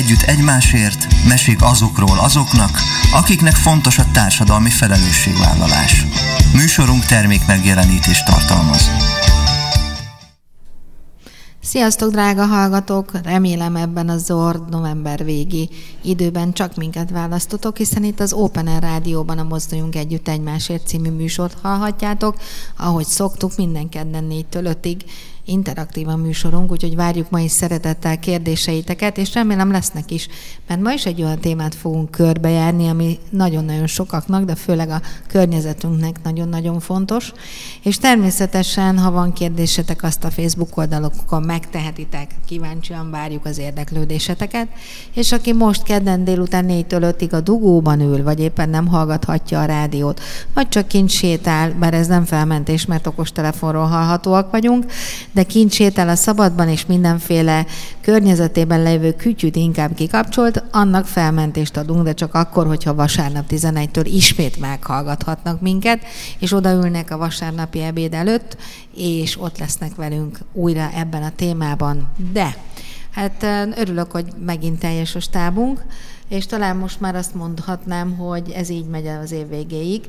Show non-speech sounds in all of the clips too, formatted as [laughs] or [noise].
együtt egymásért, mesék azokról azoknak, akiknek fontos a társadalmi felelősségvállalás. Műsorunk termék megjelenítést tartalmaz. Sziasztok, drága hallgatók! Remélem ebben a zord november végi időben csak minket választotok, hiszen itt az Open Air Rádióban a Mozduljunk Együtt Egymásért című műsort hallhatjátok, ahogy szoktuk minden kedden 4-től 5-ig interaktív a műsorunk, úgyhogy várjuk ma is szeretettel kérdéseiteket, és remélem lesznek is, mert ma is egy olyan témát fogunk körbejárni, ami nagyon-nagyon sokaknak, de főleg a környezetünknek nagyon-nagyon fontos. És természetesen, ha van kérdésetek, azt a Facebook oldalokon megtehetitek, kíváncsian várjuk az érdeklődéseteket, és aki most kedden délután 4-től 5-ig a dugóban ül, vagy éppen nem hallgathatja a rádiót, vagy csak kint sétál, bár ez nem felmentés, mert okostelefonról hallhatóak vagyunk, de kint sétál a szabadban, és mindenféle környezetében lévő kütyűt inkább kikapcsolt, annak felmentést adunk, de csak akkor, hogyha vasárnap 11-től ismét meghallgathatnak minket, és odaülnek a vasárnapi ebéd előtt, és ott lesznek velünk újra ebben a témában. De hát örülök, hogy megint teljes a stábunk, és talán most már azt mondhatnám, hogy ez így megy az év végéig.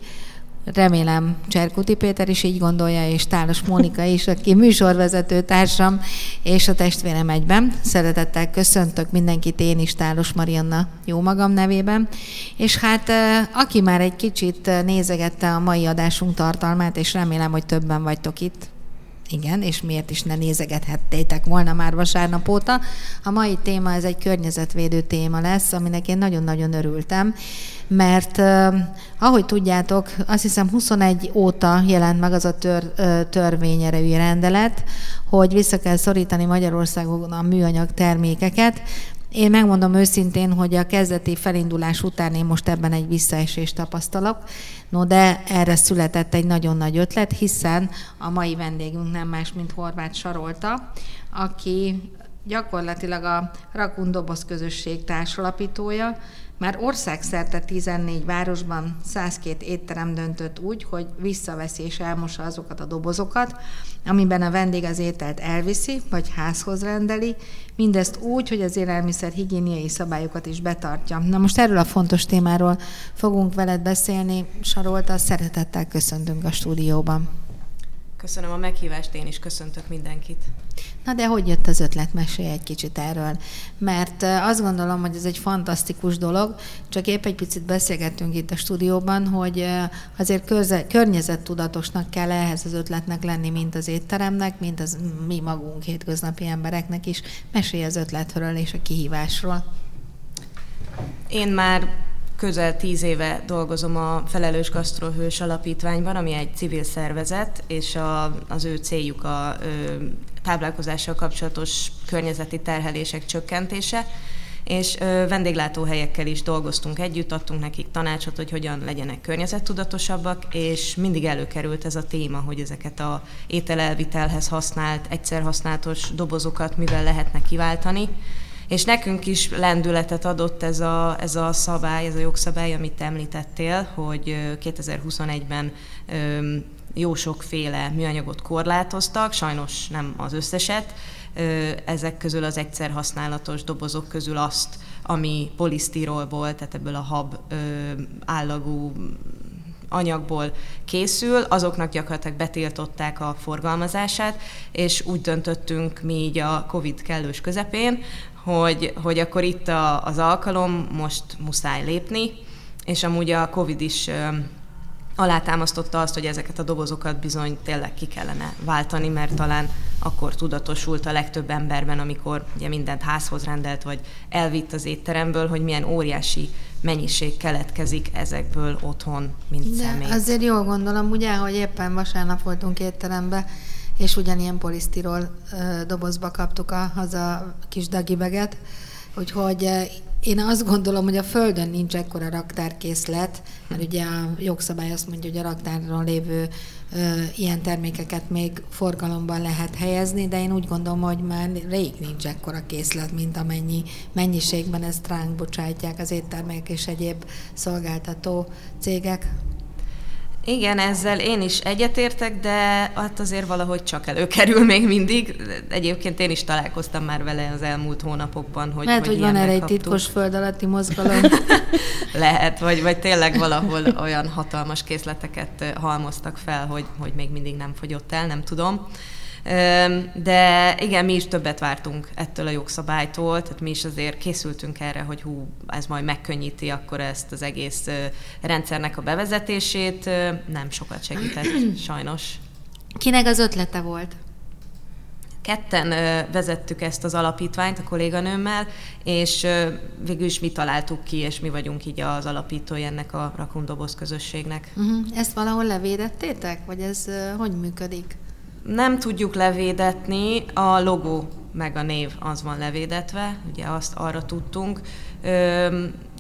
Remélem Cserkuti Péter is így gondolja, és Tálos Mónika is, aki műsorvezető társam, és a testvérem egyben. Szeretettel köszöntök mindenkit, én is Tálos Marianna jó magam nevében. És hát aki már egy kicsit nézegette a mai adásunk tartalmát, és remélem, hogy többen vagytok itt, igen, és miért is ne nézegethettétek volna már vasárnap óta. A mai téma ez egy környezetvédő téma lesz, aminek én nagyon-nagyon örültem, mert ahogy tudjátok, azt hiszem 21 óta jelent meg az a tör, törvényerejű rendelet, hogy vissza kell szorítani Magyarországon a műanyag termékeket, én megmondom őszintén, hogy a kezdeti felindulás után én most ebben egy visszaesést tapasztalok, no de erre született egy nagyon nagy ötlet, hiszen a mai vendégünk nem más, mint Horváth Sarolta, aki gyakorlatilag a Rakun Doboz közösség társalapítója, már országszerte 14 városban 102 étterem döntött úgy, hogy visszaveszi és elmossa azokat a dobozokat, amiben a vendég az ételt elviszi, vagy házhoz rendeli, mindezt úgy, hogy az élelmiszer higiéniai szabályokat is betartja. Na most erről a fontos témáról fogunk veled beszélni. Sarolta, szeretettel köszöntünk a stúdióban. Köszönöm a meghívást, én is köszöntök mindenkit. Na de hogy jött az ötlet? Mesélj egy kicsit erről. Mert azt gondolom, hogy ez egy fantasztikus dolog, csak épp egy picit beszélgettünk itt a stúdióban, hogy azért körze, környezettudatosnak kell ehhez az ötletnek lenni, mint az étteremnek, mint az mi magunk hétköznapi embereknek is. Mesélj az ötletről és a kihívásról. Én már közel tíz éve dolgozom a Felelős Gasztrohős Alapítványban, ami egy civil szervezet, és a, az ő céljuk a ö, táplálkozással kapcsolatos környezeti terhelések csökkentése, és ö, vendéglátóhelyekkel is dolgoztunk együtt, adtunk nekik tanácsot, hogy hogyan legyenek környezettudatosabbak, és mindig előkerült ez a téma, hogy ezeket a ételelvitelhez használt, egyszer használatos dobozokat mivel lehetne kiváltani, és nekünk is lendületet adott ez a, ez a szabály, ez a jogszabály, amit említettél, hogy 2021-ben jó sokféle műanyagot korlátoztak, sajnos nem az összeset, ezek közül az egyszer használatos dobozok közül azt, ami polisztirolból, tehát ebből a hab állagú anyagból készül, azoknak gyakorlatilag betiltották a forgalmazását, és úgy döntöttünk mi így a Covid kellős közepén, hogy, hogy akkor itt a, az alkalom, most muszáj lépni, és amúgy a Covid is alátámasztotta azt, hogy ezeket a dobozokat bizony tényleg ki kellene váltani, mert talán akkor tudatosult a legtöbb emberben, amikor ugye mindent házhoz rendelt, vagy elvitt az étteremből, hogy milyen óriási mennyiség keletkezik ezekből otthon, mint De személy. azért jól gondolom, ugye, hogy éppen vasárnap voltunk étterembe, és ugyanilyen polisztirol dobozba kaptuk a, haza kis dagibeget, úgyhogy én azt gondolom, hogy a Földön nincs ekkora raktárkészlet, mert ugye a jogszabály azt mondja, hogy a raktáron lévő ö, ilyen termékeket még forgalomban lehet helyezni, de én úgy gondolom, hogy már rég nincs ekkora készlet, mint amennyi mennyiségben ezt ránk bocsátják az éttermek és egyéb szolgáltató cégek. Igen, ezzel én is egyetértek, de hát azért valahogy csak előkerül még mindig. Egyébként én is találkoztam már vele az elmúlt hónapokban. Hogy, Lehet, hogy, hogy van erre egy titkos föld alatti mozgalom. [laughs] Lehet, vagy, vagy tényleg valahol olyan hatalmas készleteket halmoztak fel, hogy, hogy még mindig nem fogyott el, nem tudom. De igen, mi is többet vártunk ettől a jogszabálytól, tehát mi is azért készültünk erre, hogy hú, ez majd megkönnyíti akkor ezt az egész rendszernek a bevezetését. Nem sokat segített, [clears throat] sajnos. Kinek az ötlete volt? Ketten vezettük ezt az alapítványt a kolléganőmmel, és végül is mi találtuk ki, és mi vagyunk így az alapítói ennek a Rakundoboz közösségnek. Uh-huh. Ezt valahol levédettétek, vagy ez hogy működik? Nem tudjuk levédetni, a logó meg a név az van levédetve, ugye azt arra tudtunk.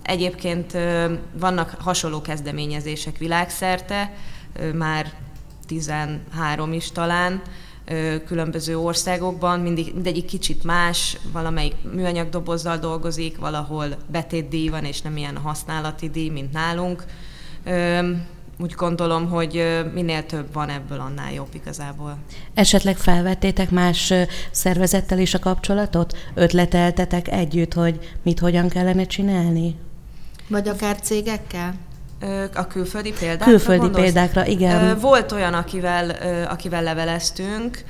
Egyébként vannak hasonló kezdeményezések világszerte, már 13 is talán, különböző országokban, mindig, mindegyik kicsit más, valamelyik műanyag dobozzal dolgozik, valahol betétdíj van, és nem ilyen használati díj, mint nálunk úgy gondolom, hogy minél több van ebből, annál jobb igazából. Esetleg felvettétek más szervezettel is a kapcsolatot? Ötleteltetek együtt, hogy mit hogyan kellene csinálni? Vagy akár cégekkel? A külföldi példákra Külföldi gondolsz? példákra, igen. Volt olyan, akivel, akivel leveleztünk,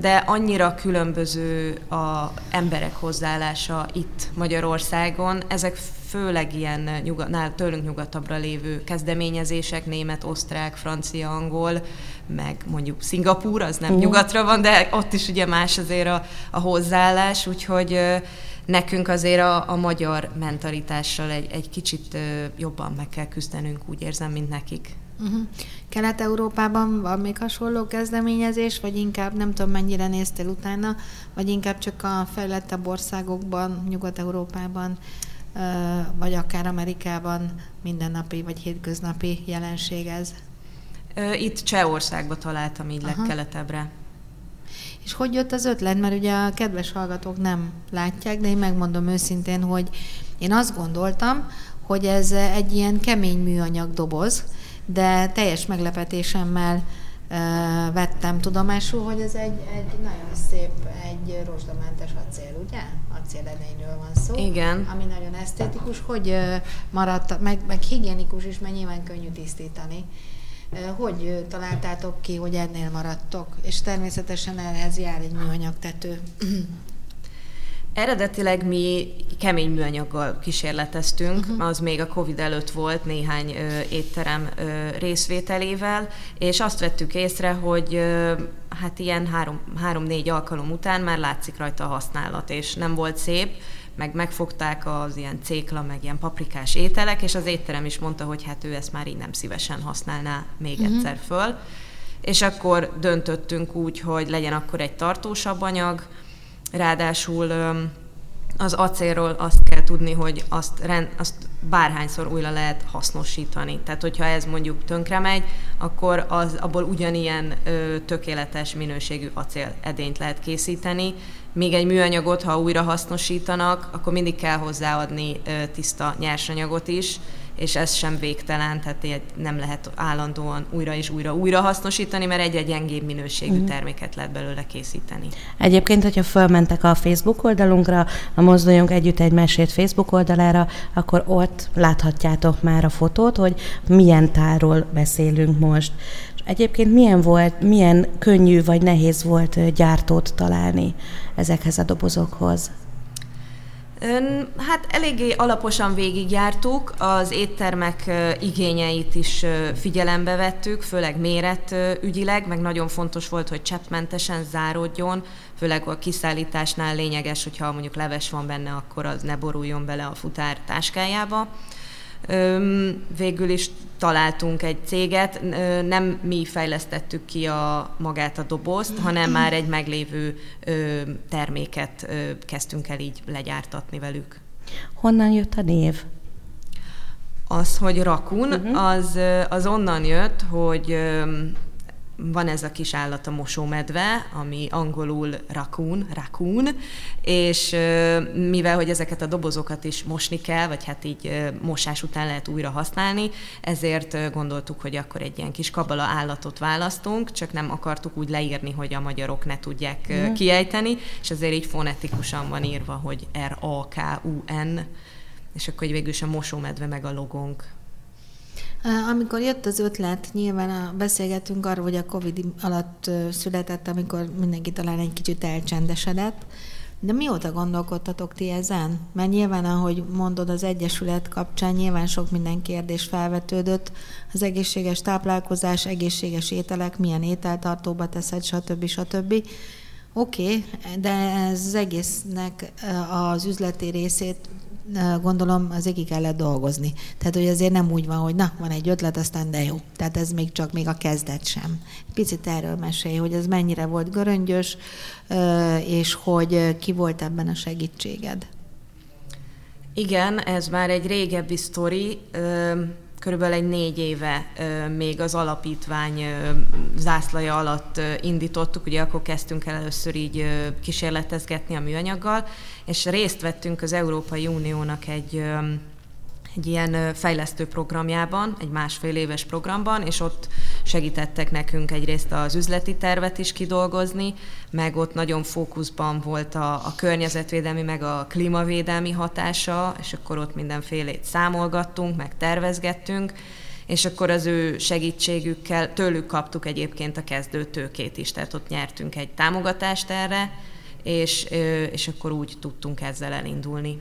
de annyira különböző a emberek hozzáállása itt Magyarországon. Ezek főleg ilyen nyugat, tőlünk nyugatabbra lévő kezdeményezések, német, osztrák, francia, angol, meg mondjuk Szingapúr, az nem uh. nyugatra van, de ott is ugye más azért a, a hozzáállás, úgyhogy nekünk azért a, a magyar mentalitással egy, egy kicsit jobban meg kell küzdenünk, úgy érzem, mint nekik. Uh-huh. Kelet-Európában van még hasonló kezdeményezés, vagy inkább nem tudom mennyire néztél utána, vagy inkább csak a fejlettebb országokban, Nyugat-Európában, vagy akár Amerikában mindennapi vagy hétköznapi jelenség ez? Itt Csehországba találtam így Aha. legkeletebbre. És hogy jött az ötlet? Mert ugye a kedves hallgatók nem látják, de én megmondom őszintén, hogy én azt gondoltam, hogy ez egy ilyen kemény műanyag doboz, de teljes meglepetésemmel vettem tudomásul, hogy ez egy, egy nagyon szép, egy rozsdamentes acél, ugye? Acéledényről van szó. Igen. Ami nagyon esztétikus, hogy maradt, meg, meg higiénikus is, mert nyilván könnyű tisztítani. Hogy találtátok ki, hogy ennél maradtok? És természetesen ehhez jár egy műanyag tető. Eredetileg mi kemény műanyaggal kísérleteztünk, uh-huh. az még a Covid előtt volt néhány ö, étterem ö, részvételével, és azt vettük észre, hogy ö, hát ilyen három, három-négy alkalom után már látszik rajta a használat, és nem volt szép, meg megfogták az ilyen cékla, meg ilyen paprikás ételek, és az étterem is mondta, hogy hát ő ezt már így nem szívesen használná még uh-huh. egyszer föl. És akkor döntöttünk úgy, hogy legyen akkor egy tartósabb anyag, Ráadásul az acélról azt kell tudni, hogy azt, rend, azt bárhányszor újra lehet hasznosítani. Tehát, hogyha ez mondjuk tönkre megy, akkor az, abból ugyanilyen ö, tökéletes minőségű acél edényt lehet készíteni. Még egy műanyagot, ha újra hasznosítanak, akkor mindig kell hozzáadni ö, tiszta nyersanyagot is, és ez sem végtelen, tehát nem lehet állandóan újra és újra újra hasznosítani, mert egyre gyengébb minőségű uh-huh. terméket lehet belőle készíteni. Egyébként, hogyha fölmentek a Facebook oldalunkra, a Mozduljunk Együtt egy mesét Facebook oldalára, akkor ott láthatjátok már a fotót, hogy milyen tárról beszélünk most. Egyébként milyen volt, milyen könnyű vagy nehéz volt gyártót találni ezekhez a dobozokhoz? Hát eléggé alaposan végigjártuk, az éttermek igényeit is figyelembe vettük, főleg méretügyileg, meg nagyon fontos volt, hogy cseppmentesen záródjon, főleg a kiszállításnál lényeges, hogyha mondjuk leves van benne, akkor az ne boruljon bele a futár táskájába. Végül is találtunk egy céget, nem mi fejlesztettük ki a, magát a dobozt, hanem már egy meglévő terméket kezdtünk el így legyártatni velük. Honnan jött a név? Az, hogy rakun, uh-huh. az, az onnan jött, hogy van ez a kis állat, a mosómedve, ami angolul raccoon, raccoon, és mivel, hogy ezeket a dobozokat is mosni kell, vagy hát így mosás után lehet újra használni, ezért gondoltuk, hogy akkor egy ilyen kis kabala állatot választunk, csak nem akartuk úgy leírni, hogy a magyarok ne tudják mm. kiejteni, és ezért így fonetikusan van írva, hogy R-A-K-U-N, és akkor végül is a mosómedve meg a logónk. Amikor jött az ötlet, nyilván a, beszélgetünk arról, hogy a Covid alatt született, amikor mindenki talán egy kicsit elcsendesedett, de mióta gondolkodtatok ti ezen? Mert nyilván, ahogy mondod, az Egyesület kapcsán nyilván sok minden kérdés felvetődött. Az egészséges táplálkozás, egészséges ételek, milyen ételtartóba teszed, stb. stb. Oké, okay, de ez az egésznek az üzleti részét gondolom az ki kellett dolgozni. Tehát, hogy azért nem úgy van, hogy na, van egy ötlet, aztán de jó. Tehát ez még csak még a kezdet sem. Picit erről mesélj, hogy ez mennyire volt göröngyös, és hogy ki volt ebben a segítséged. Igen, ez már egy régebbi sztori körülbelül egy négy éve még az alapítvány zászlaja alatt indítottuk, ugye akkor kezdtünk el először így kísérletezgetni a műanyaggal, és részt vettünk az Európai Uniónak egy egy ilyen fejlesztő programjában, egy másfél éves programban, és ott segítettek nekünk egyrészt az üzleti tervet is kidolgozni, meg ott nagyon fókuszban volt a, a környezetvédelmi, meg a klímavédelmi hatása, és akkor ott mindenfélét számolgattunk, meg tervezgettünk, és akkor az ő segítségükkel, tőlük kaptuk egyébként a kezdőtőkét is, tehát ott nyertünk egy támogatást erre, és, és akkor úgy tudtunk ezzel elindulni.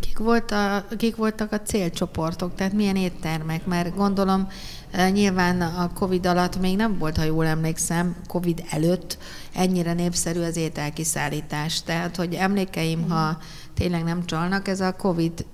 Kik, volt a, kik voltak a célcsoportok, tehát milyen éttermek? Mert gondolom e, nyilván a Covid alatt még nem volt, ha jól emlékszem, Covid előtt ennyire népszerű az ételkiszállítás. Tehát, hogy emlékeim, ha tényleg nem csalnak, ez a Covid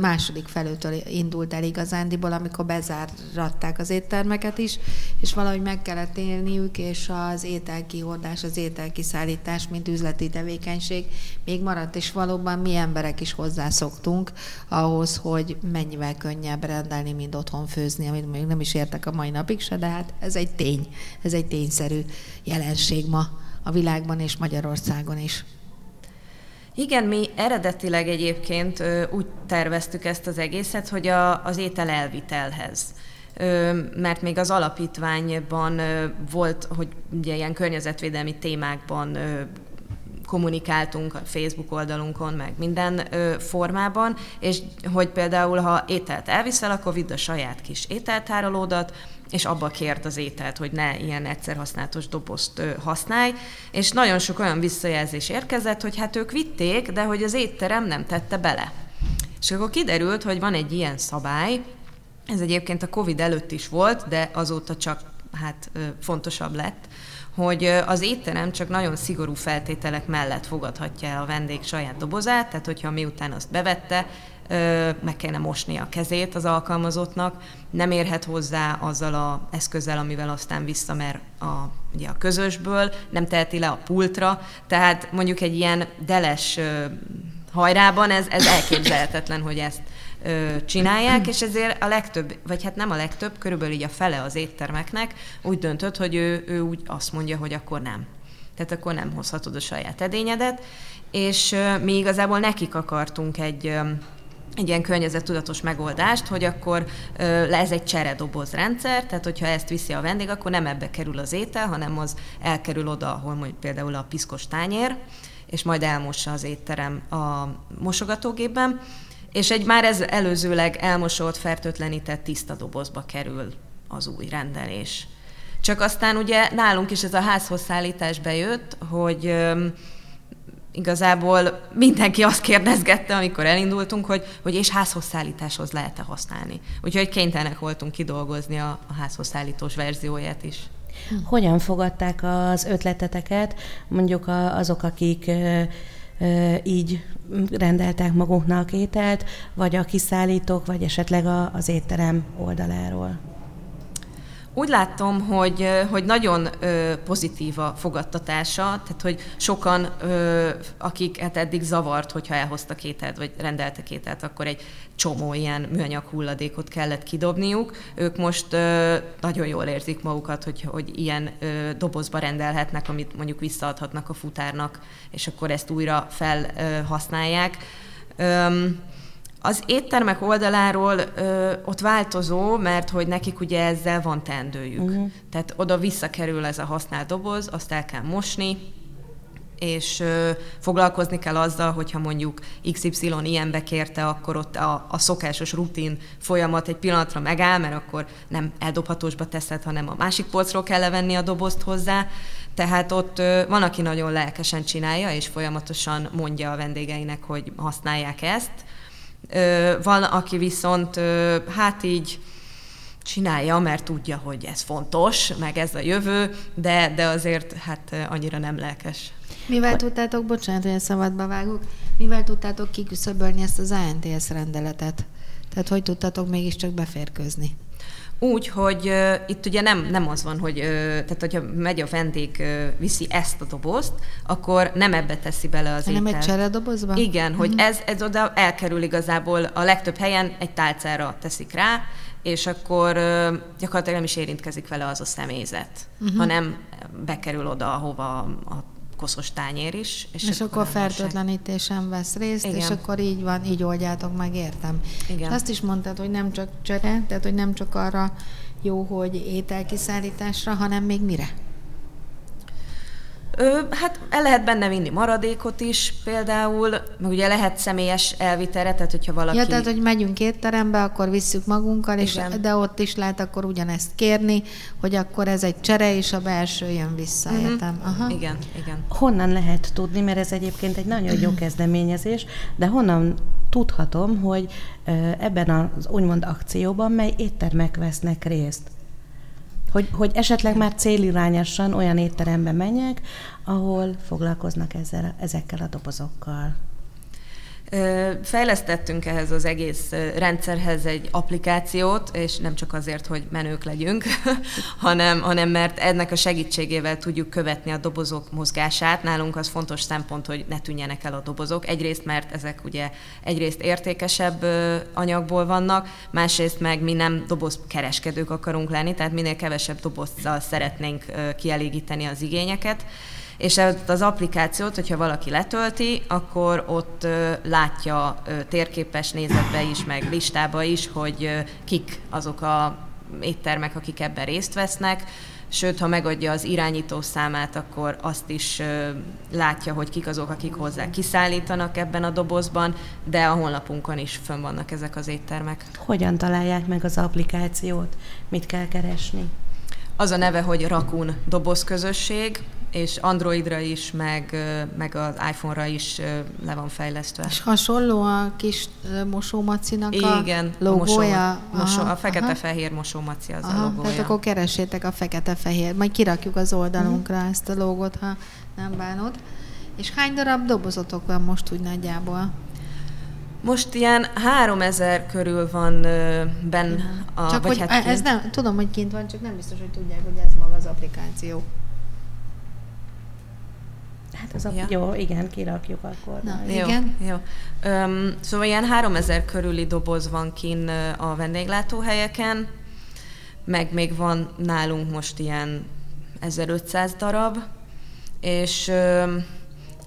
második felőtől indult el igazándiból, amikor bezáratták az éttermeket is, és valahogy meg kellett élniük, és az ételkihordás, az ételkiszállítás, mint üzleti tevékenység még maradt, és valóban mi emberek is hozzászoktunk ahhoz, hogy mennyivel könnyebb rendelni, mint otthon főzni, amit még nem is értek a mai napig se, de hát ez egy tény, ez egy tényszerű jelenség ma a világban és Magyarországon is. Igen, mi eredetileg egyébként úgy terveztük ezt az egészet, hogy a, az étel elvitelhez. Mert még az alapítványban volt, hogy ugye ilyen környezetvédelmi témákban kommunikáltunk a Facebook oldalunkon, meg minden formában, és hogy például, ha ételt elviszel, akkor vidd a saját kis ételtárolódat, és abba kért az ételt, hogy ne ilyen egyszer használatos dobozt használj, és nagyon sok olyan visszajelzés érkezett, hogy hát ők vitték, de hogy az étterem nem tette bele. És akkor kiderült, hogy van egy ilyen szabály, ez egyébként a Covid előtt is volt, de azóta csak hát fontosabb lett, hogy az étterem csak nagyon szigorú feltételek mellett fogadhatja a vendég saját dobozát, tehát hogyha miután azt bevette, meg kellene mosni a kezét az alkalmazottnak, nem érhet hozzá azzal az eszközzel, amivel aztán visszamer a, ugye a közösből, nem teheti le a pultra, tehát mondjuk egy ilyen deles hajrában ez, ez elképzelhetetlen, hogy ezt csinálják, és ezért a legtöbb, vagy hát nem a legtöbb, körülbelül így a fele az éttermeknek úgy döntött, hogy ő, ő úgy azt mondja, hogy akkor nem. Tehát akkor nem hozhatod a saját edényedet, és mi igazából nekik akartunk egy egy ilyen környezettudatos megoldást, hogy akkor ez egy cseredoboz rendszer, tehát hogyha ezt viszi a vendég, akkor nem ebbe kerül az étel, hanem az elkerül oda, ahol mondjuk például a piszkos tányér, és majd elmossa az étterem a mosogatógépben, és egy már ez előzőleg elmosott, fertőtlenített tiszta dobozba kerül az új rendelés. Csak aztán ugye nálunk is ez a házhoz szállítás bejött, hogy igazából mindenki azt kérdezgette, amikor elindultunk, hogy, hogy és házhoz szállításhoz lehet-e használni. Úgyhogy kénytelenek voltunk kidolgozni a, a házhoz szállítós verzióját is. Hogyan fogadták az ötleteteket, mondjuk azok, akik így rendeltek maguknak ételt, vagy a kiszállítók, vagy esetleg az étterem oldaláról? Úgy láttam, hogy, hogy nagyon pozitív a fogadtatása, tehát hogy sokan, akik hát eddig zavart, hogyha elhoztak ételt, vagy rendeltek ételt, akkor egy csomó ilyen műanyag hulladékot kellett kidobniuk. Ők most nagyon jól érzik magukat, hogy, hogy ilyen dobozba rendelhetnek, amit mondjuk visszaadhatnak a futárnak, és akkor ezt újra felhasználják. Az éttermek oldaláról ö, ott változó, mert hogy nekik ugye ezzel van teendőjük. Uh-huh. Tehát oda visszakerül ez a használt doboz, azt el kell mosni, és ö, foglalkozni kell azzal, hogyha mondjuk XY ilyenbe kérte, akkor ott a, a szokásos rutin folyamat egy pillanatra megáll, mert akkor nem eldobhatósba teszed, hanem a másik polcról kell levenni a dobozt hozzá. Tehát ott ö, van, aki nagyon lelkesen csinálja, és folyamatosan mondja a vendégeinek, hogy használják ezt, van, aki viszont hát így csinálja, mert tudja, hogy ez fontos, meg ez a jövő, de, de azért hát annyira nem lelkes. Mivel tudtátok, bocsánat, hogy a szabadba vágok, mivel tudtátok kiküszöbölni ezt az ANTS rendeletet? Tehát hogy tudtatok mégiscsak beférkőzni? Úgy, hogy uh, itt ugye nem, nem az van, hogy uh, tehát hogyha megy a vendég, uh, viszi ezt a dobozt, akkor nem ebbe teszi bele az Nem egy cseredobozba? Igen, uh-huh. hogy mhm. ez, ez oda elkerül igazából a legtöbb helyen egy tálcára teszik rá, és akkor uh, gyakorlatilag nem is érintkezik vele az a személyzet, uh-huh. hanem bekerül oda, ahova a koszos tányér is. És, és akkor, akkor fertőtlenítésen vesz részt, Igen. és akkor így van, így oldjátok meg, értem. Igen. Azt is mondtad, hogy nem csak csere, tehát hogy nem csak arra jó, hogy ételkiszállításra, hanem még mire? Ö, hát el lehet benne vinni maradékot is például, meg ugye lehet személyes elvitere, tehát hogyha valaki... Ja, tehát, hogy megyünk étterembe, akkor visszük magunkkal, és, de ott is lehet akkor ugyanezt kérni, hogy akkor ez egy csere, és a belső jön vissza, uh-huh. értem? Aha. Igen, igen. Honnan lehet tudni, mert ez egyébként egy nagyon jó kezdeményezés, de honnan tudhatom, hogy ebben az úgymond akcióban mely éttermek vesznek részt? Hogy, hogy esetleg már célirányosan olyan étterembe menjek, ahol foglalkoznak ezzel, ezekkel a dobozokkal. Fejlesztettünk ehhez az egész rendszerhez egy applikációt, és nem csak azért, hogy menők legyünk, [laughs] hanem, hanem mert ennek a segítségével tudjuk követni a dobozok mozgását. Nálunk az fontos szempont, hogy ne tűnjenek el a dobozok. Egyrészt, mert ezek ugye egyrészt értékesebb anyagból vannak, másrészt meg mi nem dobozkereskedők akarunk lenni, tehát minél kevesebb dobozzal szeretnénk kielégíteni az igényeket és az applikációt, hogyha valaki letölti, akkor ott látja térképes nézetbe is, meg listába is, hogy kik azok a éttermek, akik ebben részt vesznek, sőt, ha megadja az irányító számát, akkor azt is látja, hogy kik azok, akik hozzá kiszállítanak ebben a dobozban, de a honlapunkon is fönn vannak ezek az éttermek. Hogyan találják meg az applikációt? Mit kell keresni? Az a neve, hogy Rakun dobozközösség, és Androidra is, meg, meg az iPhone-ra is le van fejlesztve. És hasonló a kis mosómacinak a Igen, logója? A, mosó, a fekete-fehér mosómaci az aha, a logója. Tehát akkor keresétek a fekete-fehér, majd kirakjuk az oldalunkra uh-huh. ezt a logót, ha nem bánod. És hány darab dobozotok van most úgy nagyjából? Most ilyen 3000 körül van benn a... Csak vagy hogy hát ez nem, tudom, hogy kint van, csak nem biztos, hogy tudják, hogy ez maga az applikáció. Hát az a, ja. jó, igen, kirakjuk akkor. Na, jó, igen. Jó. Um, szóval ilyen 3000 körüli doboz van kin a vendéglátóhelyeken, meg még van nálunk most ilyen 1500 darab, és um,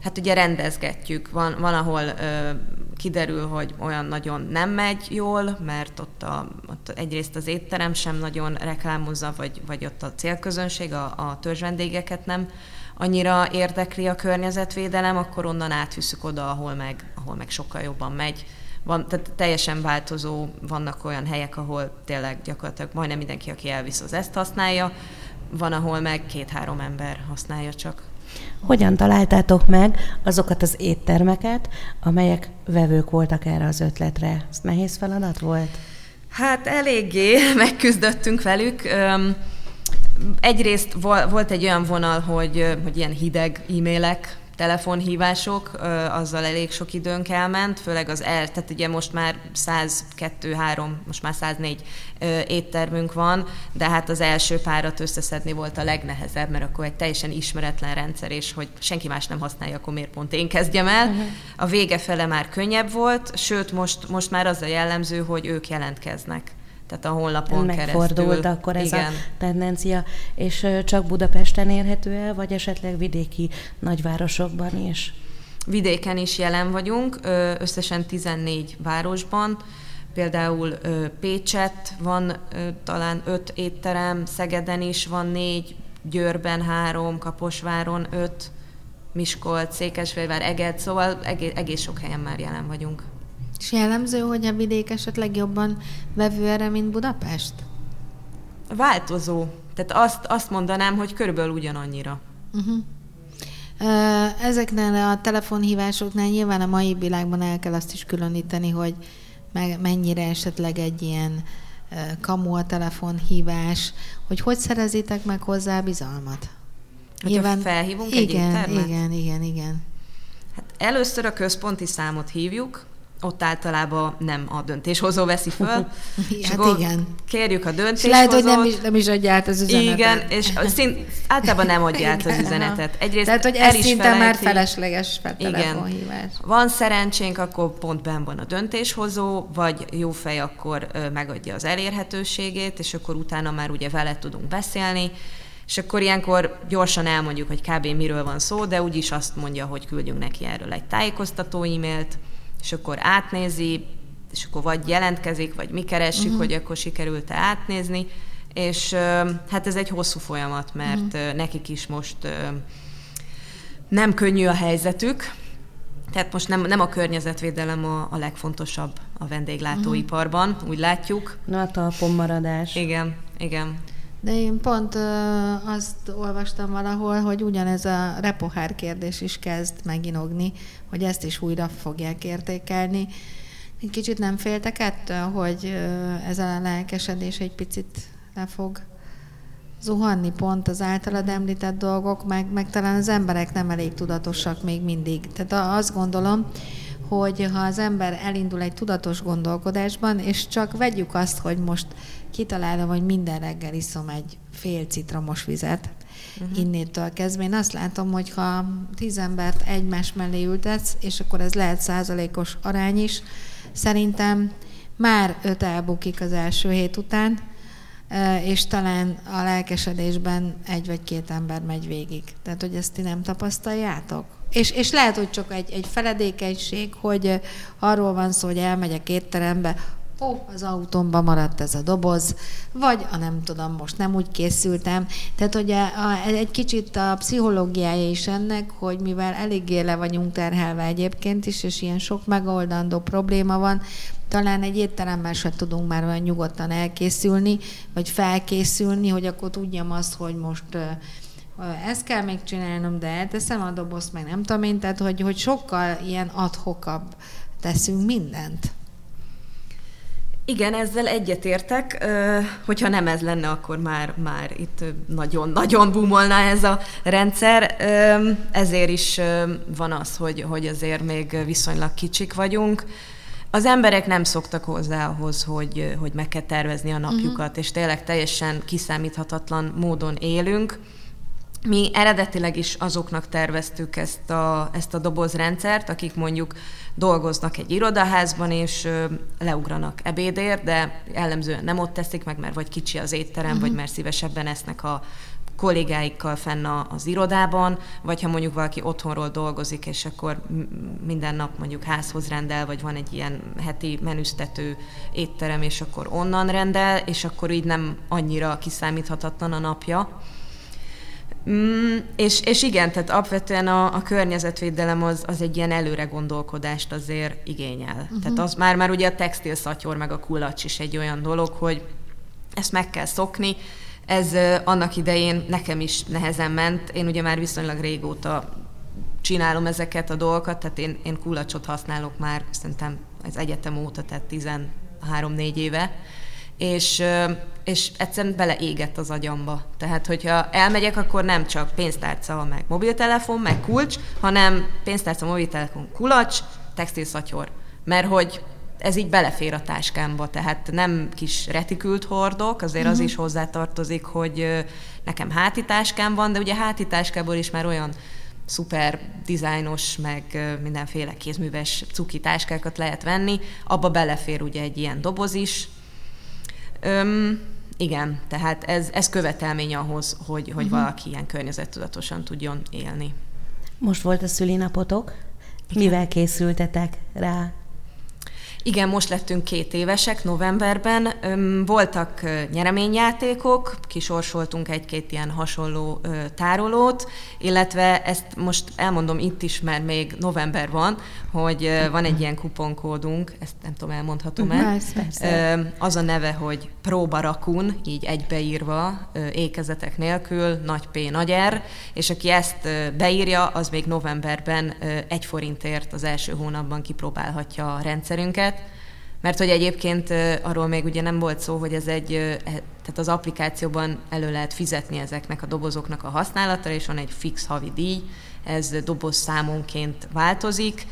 hát ugye rendezgetjük. Van, van ahol uh, kiderül, hogy olyan nagyon nem megy jól, mert ott, a, ott egyrészt az étterem sem nagyon reklámozza, vagy, vagy ott a célközönség, a, a törzsvendégeket nem annyira érdekli a környezetvédelem, akkor onnan átviszük oda, ahol meg, ahol meg sokkal jobban megy. Van, tehát teljesen változó, vannak olyan helyek, ahol tényleg gyakorlatilag majdnem mindenki, aki elvisz, az ezt használja, van, ahol meg két-három ember használja csak. Hogyan találtátok meg azokat az éttermeket, amelyek vevők voltak erre az ötletre? Ez nehéz feladat volt? Hát eléggé [laughs] megküzdöttünk velük. Egyrészt volt egy olyan vonal, hogy, hogy ilyen hideg e-mailek telefonhívások, azzal elég sok időnk elment, főleg az el, tehát ugye most már 102, 3, most már 104 éttermünk van, de hát az első párat összeszedni volt a legnehezebb, mert akkor egy teljesen ismeretlen rendszer, és hogy senki más nem használja, akkor miért pont én kezdjem el. Uh-huh. A vége fele már könnyebb volt, sőt most, most már az a jellemző, hogy ők jelentkeznek tehát a honlapon Megfordult keresztül. akkor ez Igen. a tendencia, és csak Budapesten érhető el, vagy esetleg vidéki nagyvárosokban is? Vidéken is jelen vagyunk, összesen 14 városban, például Pécset van talán öt étterem, Szegeden is van négy, Győrben három, Kaposváron öt, Miskolc, Székesfehérvár, Eget, szóval egész, egész sok helyen már jelen vagyunk. És jellemző, hogy a vidék esetleg jobban vevő erre, mint Budapest? Változó. Tehát azt, azt mondanám, hogy körülbelül ugyanannyira. Uh-huh. Ezeknél a telefonhívásoknál nyilván a mai világban el kell azt is különíteni, hogy mennyire esetleg egy ilyen kamu a telefonhívás, hogy hogy szerezitek meg hozzá bizalmat? Hogy nyilván, felhívunk igen, egy Igen, igen, igen. Hát először a központi számot hívjuk, ott általában nem a döntéshozó veszi föl. [laughs] hát igen. Kérjük a döntéshozót. És lehet, hogy nem is, nem is adja át az üzenetet. Igen, és szint, általában nem adja át az üzenetet. Egyrészt Tehát, hogy ez szinte már felesleges telefonhívás. Van szerencsénk, akkor pont benn van a döntéshozó, vagy jó fej, akkor megadja az elérhetőségét, és akkor utána már ugye vele tudunk beszélni, és akkor ilyenkor gyorsan elmondjuk, hogy kb. miről van szó, de úgyis azt mondja, hogy küldjünk neki erről egy tájékoztató e-mailt, és akkor átnézi, és akkor vagy jelentkezik, vagy mi keressük, uh-huh. hogy akkor sikerült-e átnézni, és hát ez egy hosszú folyamat, mert uh-huh. nekik is most nem könnyű a helyzetük, tehát most nem, nem a környezetvédelem a, a legfontosabb a vendéglátóiparban, uh-huh. úgy látjuk. Na, a talpon maradás. Igen, igen. De én pont ö, azt olvastam valahol, hogy ugyanez a repohár kérdés is kezd meginogni, hogy ezt is újra fogják értékelni. Kicsit nem féltek ettől, hogy ö, ez a lelkesedés egy picit le fog zuhanni pont az általad említett dolgok, meg, meg talán az emberek nem elég tudatosak még mindig. Tehát azt gondolom, hogy ha az ember elindul egy tudatos gondolkodásban, és csak vegyük azt, hogy most kitalálom, hogy minden reggel iszom egy fél citromos vizet, uh-huh. innétől kezdve. Én azt látom, hogy ha tíz embert egymás mellé ültetsz, és akkor ez lehet százalékos arány is, szerintem már öt elbukik az első hét után, és talán a lelkesedésben egy vagy két ember megy végig. Tehát, hogy ezt ti nem tapasztaljátok? És, és lehet, hogy csak egy, egy feledékenység, hogy arról van szó, hogy elmegyek étterembe, ó, az autómban maradt ez a doboz, vagy a nem tudom, most nem úgy készültem. Tehát, hogy egy kicsit a pszichológiája is ennek, hogy mivel eléggé le vagyunk terhelve egyébként is, és ilyen sok megoldandó probléma van, talán egy étteremben sem tudunk már olyan nyugodtan elkészülni, vagy felkészülni, hogy akkor tudjam azt, hogy most ezt kell még csinálnom, de elteszem a dobozt, meg nem tudom én, tehát hogy, hogy sokkal ilyen adhokabb teszünk mindent. Igen, ezzel egyetértek, hogyha nem ez lenne, akkor már, már itt nagyon-nagyon bumolna ez a rendszer. Ezért is van az, hogy, hogy azért még viszonylag kicsik vagyunk. Az emberek nem szoktak hozzá ahhoz, hogy, hogy meg kell tervezni a napjukat, uh-huh. és tényleg teljesen kiszámíthatatlan módon élünk. Mi eredetileg is azoknak terveztük ezt a, ezt a dobozrendszert, akik mondjuk dolgoznak egy irodaházban, és leugranak ebédért, de jellemzően nem ott teszik meg, mert vagy kicsi az étterem, uh-huh. vagy mert szívesebben esznek a kollégáikkal fenn az irodában, vagy ha mondjuk valaki otthonról dolgozik, és akkor minden nap mondjuk házhoz rendel, vagy van egy ilyen heti menüztető étterem, és akkor onnan rendel, és akkor így nem annyira kiszámíthatatlan a napja. Mm, és, és igen, tehát alapvetően a, a környezetvédelem az, az egy ilyen előre gondolkodást azért igényel. Uh-huh. Tehát az már, már ugye a textil szatyor meg a kulacs is egy olyan dolog, hogy ezt meg kell szokni. Ez uh, annak idején nekem is nehezen ment. Én ugye már viszonylag régóta csinálom ezeket a dolgokat, tehát én, én kulacsot használok már szerintem az egyetem óta, tehát 13-4 éve és, és egyszerűen beleégett az agyamba. Tehát, hogyha elmegyek, akkor nem csak pénztárca, meg mobiltelefon, meg kulcs, hanem pénztárca, mobiltelefon, kulacs, textilszatyor. Mert hogy ez így belefér a táskámba, tehát nem kis retikült hordok, azért uh-huh. az mhm. is hozzátartozik, hogy nekem hátitáskám van, de ugye hátitáskából is már olyan szuper dizájnos, meg mindenféle kézműves cuki táskákat lehet venni, abba belefér ugye egy ilyen doboz is. Öm, igen, tehát ez, ez követelmény ahhoz, hogy, hogy uh-huh. valaki ilyen környezettudatosan tudjon élni. Most volt a szülinapotok. Igen. Mivel készültetek rá? Igen, most lettünk két évesek novemberben. Voltak nyereményjátékok, kisorsoltunk egy-két ilyen hasonló tárolót, illetve ezt most elmondom itt is, mert még november van, hogy van egy ilyen kuponkódunk, ezt nem tudom, elmondhatom-e. Az a neve, hogy Próbarakun, így egybeírva, ékezetek nélkül, nagy P, nagy R, és aki ezt beírja, az még novemberben egy forintért az első hónapban kipróbálhatja a rendszerünket. Mert hogy egyébként arról még ugye nem volt szó, hogy ez egy, e, tehát az applikációban elő lehet fizetni ezeknek a dobozoknak a használatra, és van egy fix havi díj, ez doboz számonként változik,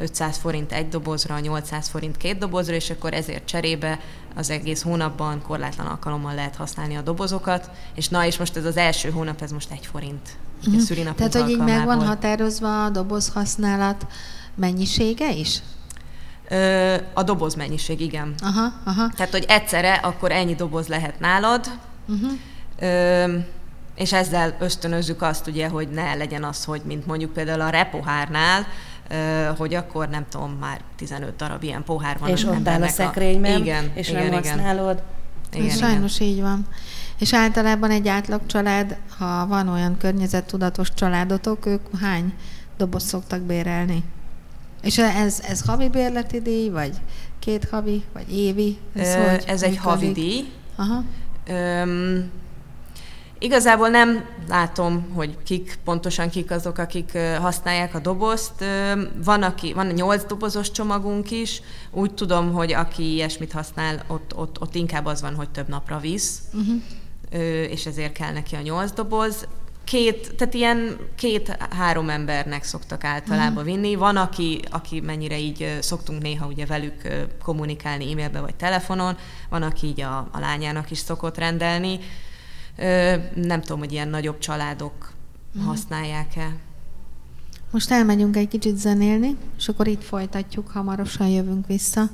500 forint egy dobozra, 800 forint két dobozra, és akkor ezért cserébe az egész hónapban korlátlan alkalommal lehet használni a dobozokat, és na, és most ez az első hónap, ez most egy forint. Mm-hmm. Tehát, hogy így meg van határozva a doboz használat mennyisége is? A doboz mennyiség, igen. Aha, aha. Tehát, hogy egyszerre akkor ennyi doboz lehet nálad, uh-huh. Ö, és ezzel ösztönözzük azt, ugye, hogy ne legyen az, hogy mint mondjuk például a repohárnál, hogy akkor nem tudom, már 15 darab ilyen pohár van. És ott áll a szekrényben, a... igen, és igen, nem igen. használod. Igen, igen. Sajnos így van. És általában egy átlag család, ha van olyan környezettudatos családotok, ők hány doboz szoktak bérelni? És ez, ez havi bérleti díj, vagy két havi, vagy évi? Ez, Ö, hogy ez egy havi díj. Aha. Öm, Igazából nem látom, hogy kik, pontosan kik azok, akik használják a dobozt. Van, aki, van nyolc dobozos csomagunk is. Úgy tudom, hogy aki ilyesmit használ, ott, ott, ott inkább az van, hogy több napra visz, uh-huh. és ezért kell neki a nyolc doboz két, tehát ilyen két-három embernek szoktak általában uh-huh. vinni. Van, aki, aki mennyire így szoktunk néha ugye velük kommunikálni e-mailbe vagy telefonon, van, aki így a, a lányának is szokott rendelni. Nem tudom, hogy ilyen nagyobb családok uh-huh. használják-e. Most elmegyünk egy kicsit zenélni, és akkor itt folytatjuk, hamarosan jövünk vissza.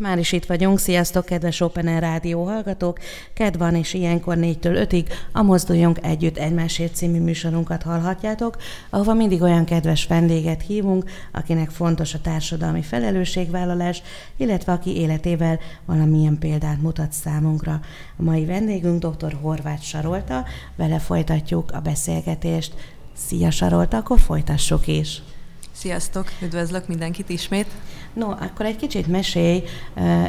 Már is itt vagyunk. Sziasztok, kedves Open Air Rádió hallgatók! Ked van, és ilyenkor 4-től 5-ig a Mozduljunk Együtt Egymásért című műsorunkat hallhatjátok, ahova mindig olyan kedves vendéget hívunk, akinek fontos a társadalmi felelősségvállalás, illetve aki életével valamilyen példát mutat számunkra. A mai vendégünk dr. Horváth Sarolta, vele folytatjuk a beszélgetést. Szia Sarolta, akkor folytassuk is! Sziasztok, üdvözlök mindenkit ismét. No, akkor egy kicsit mesélj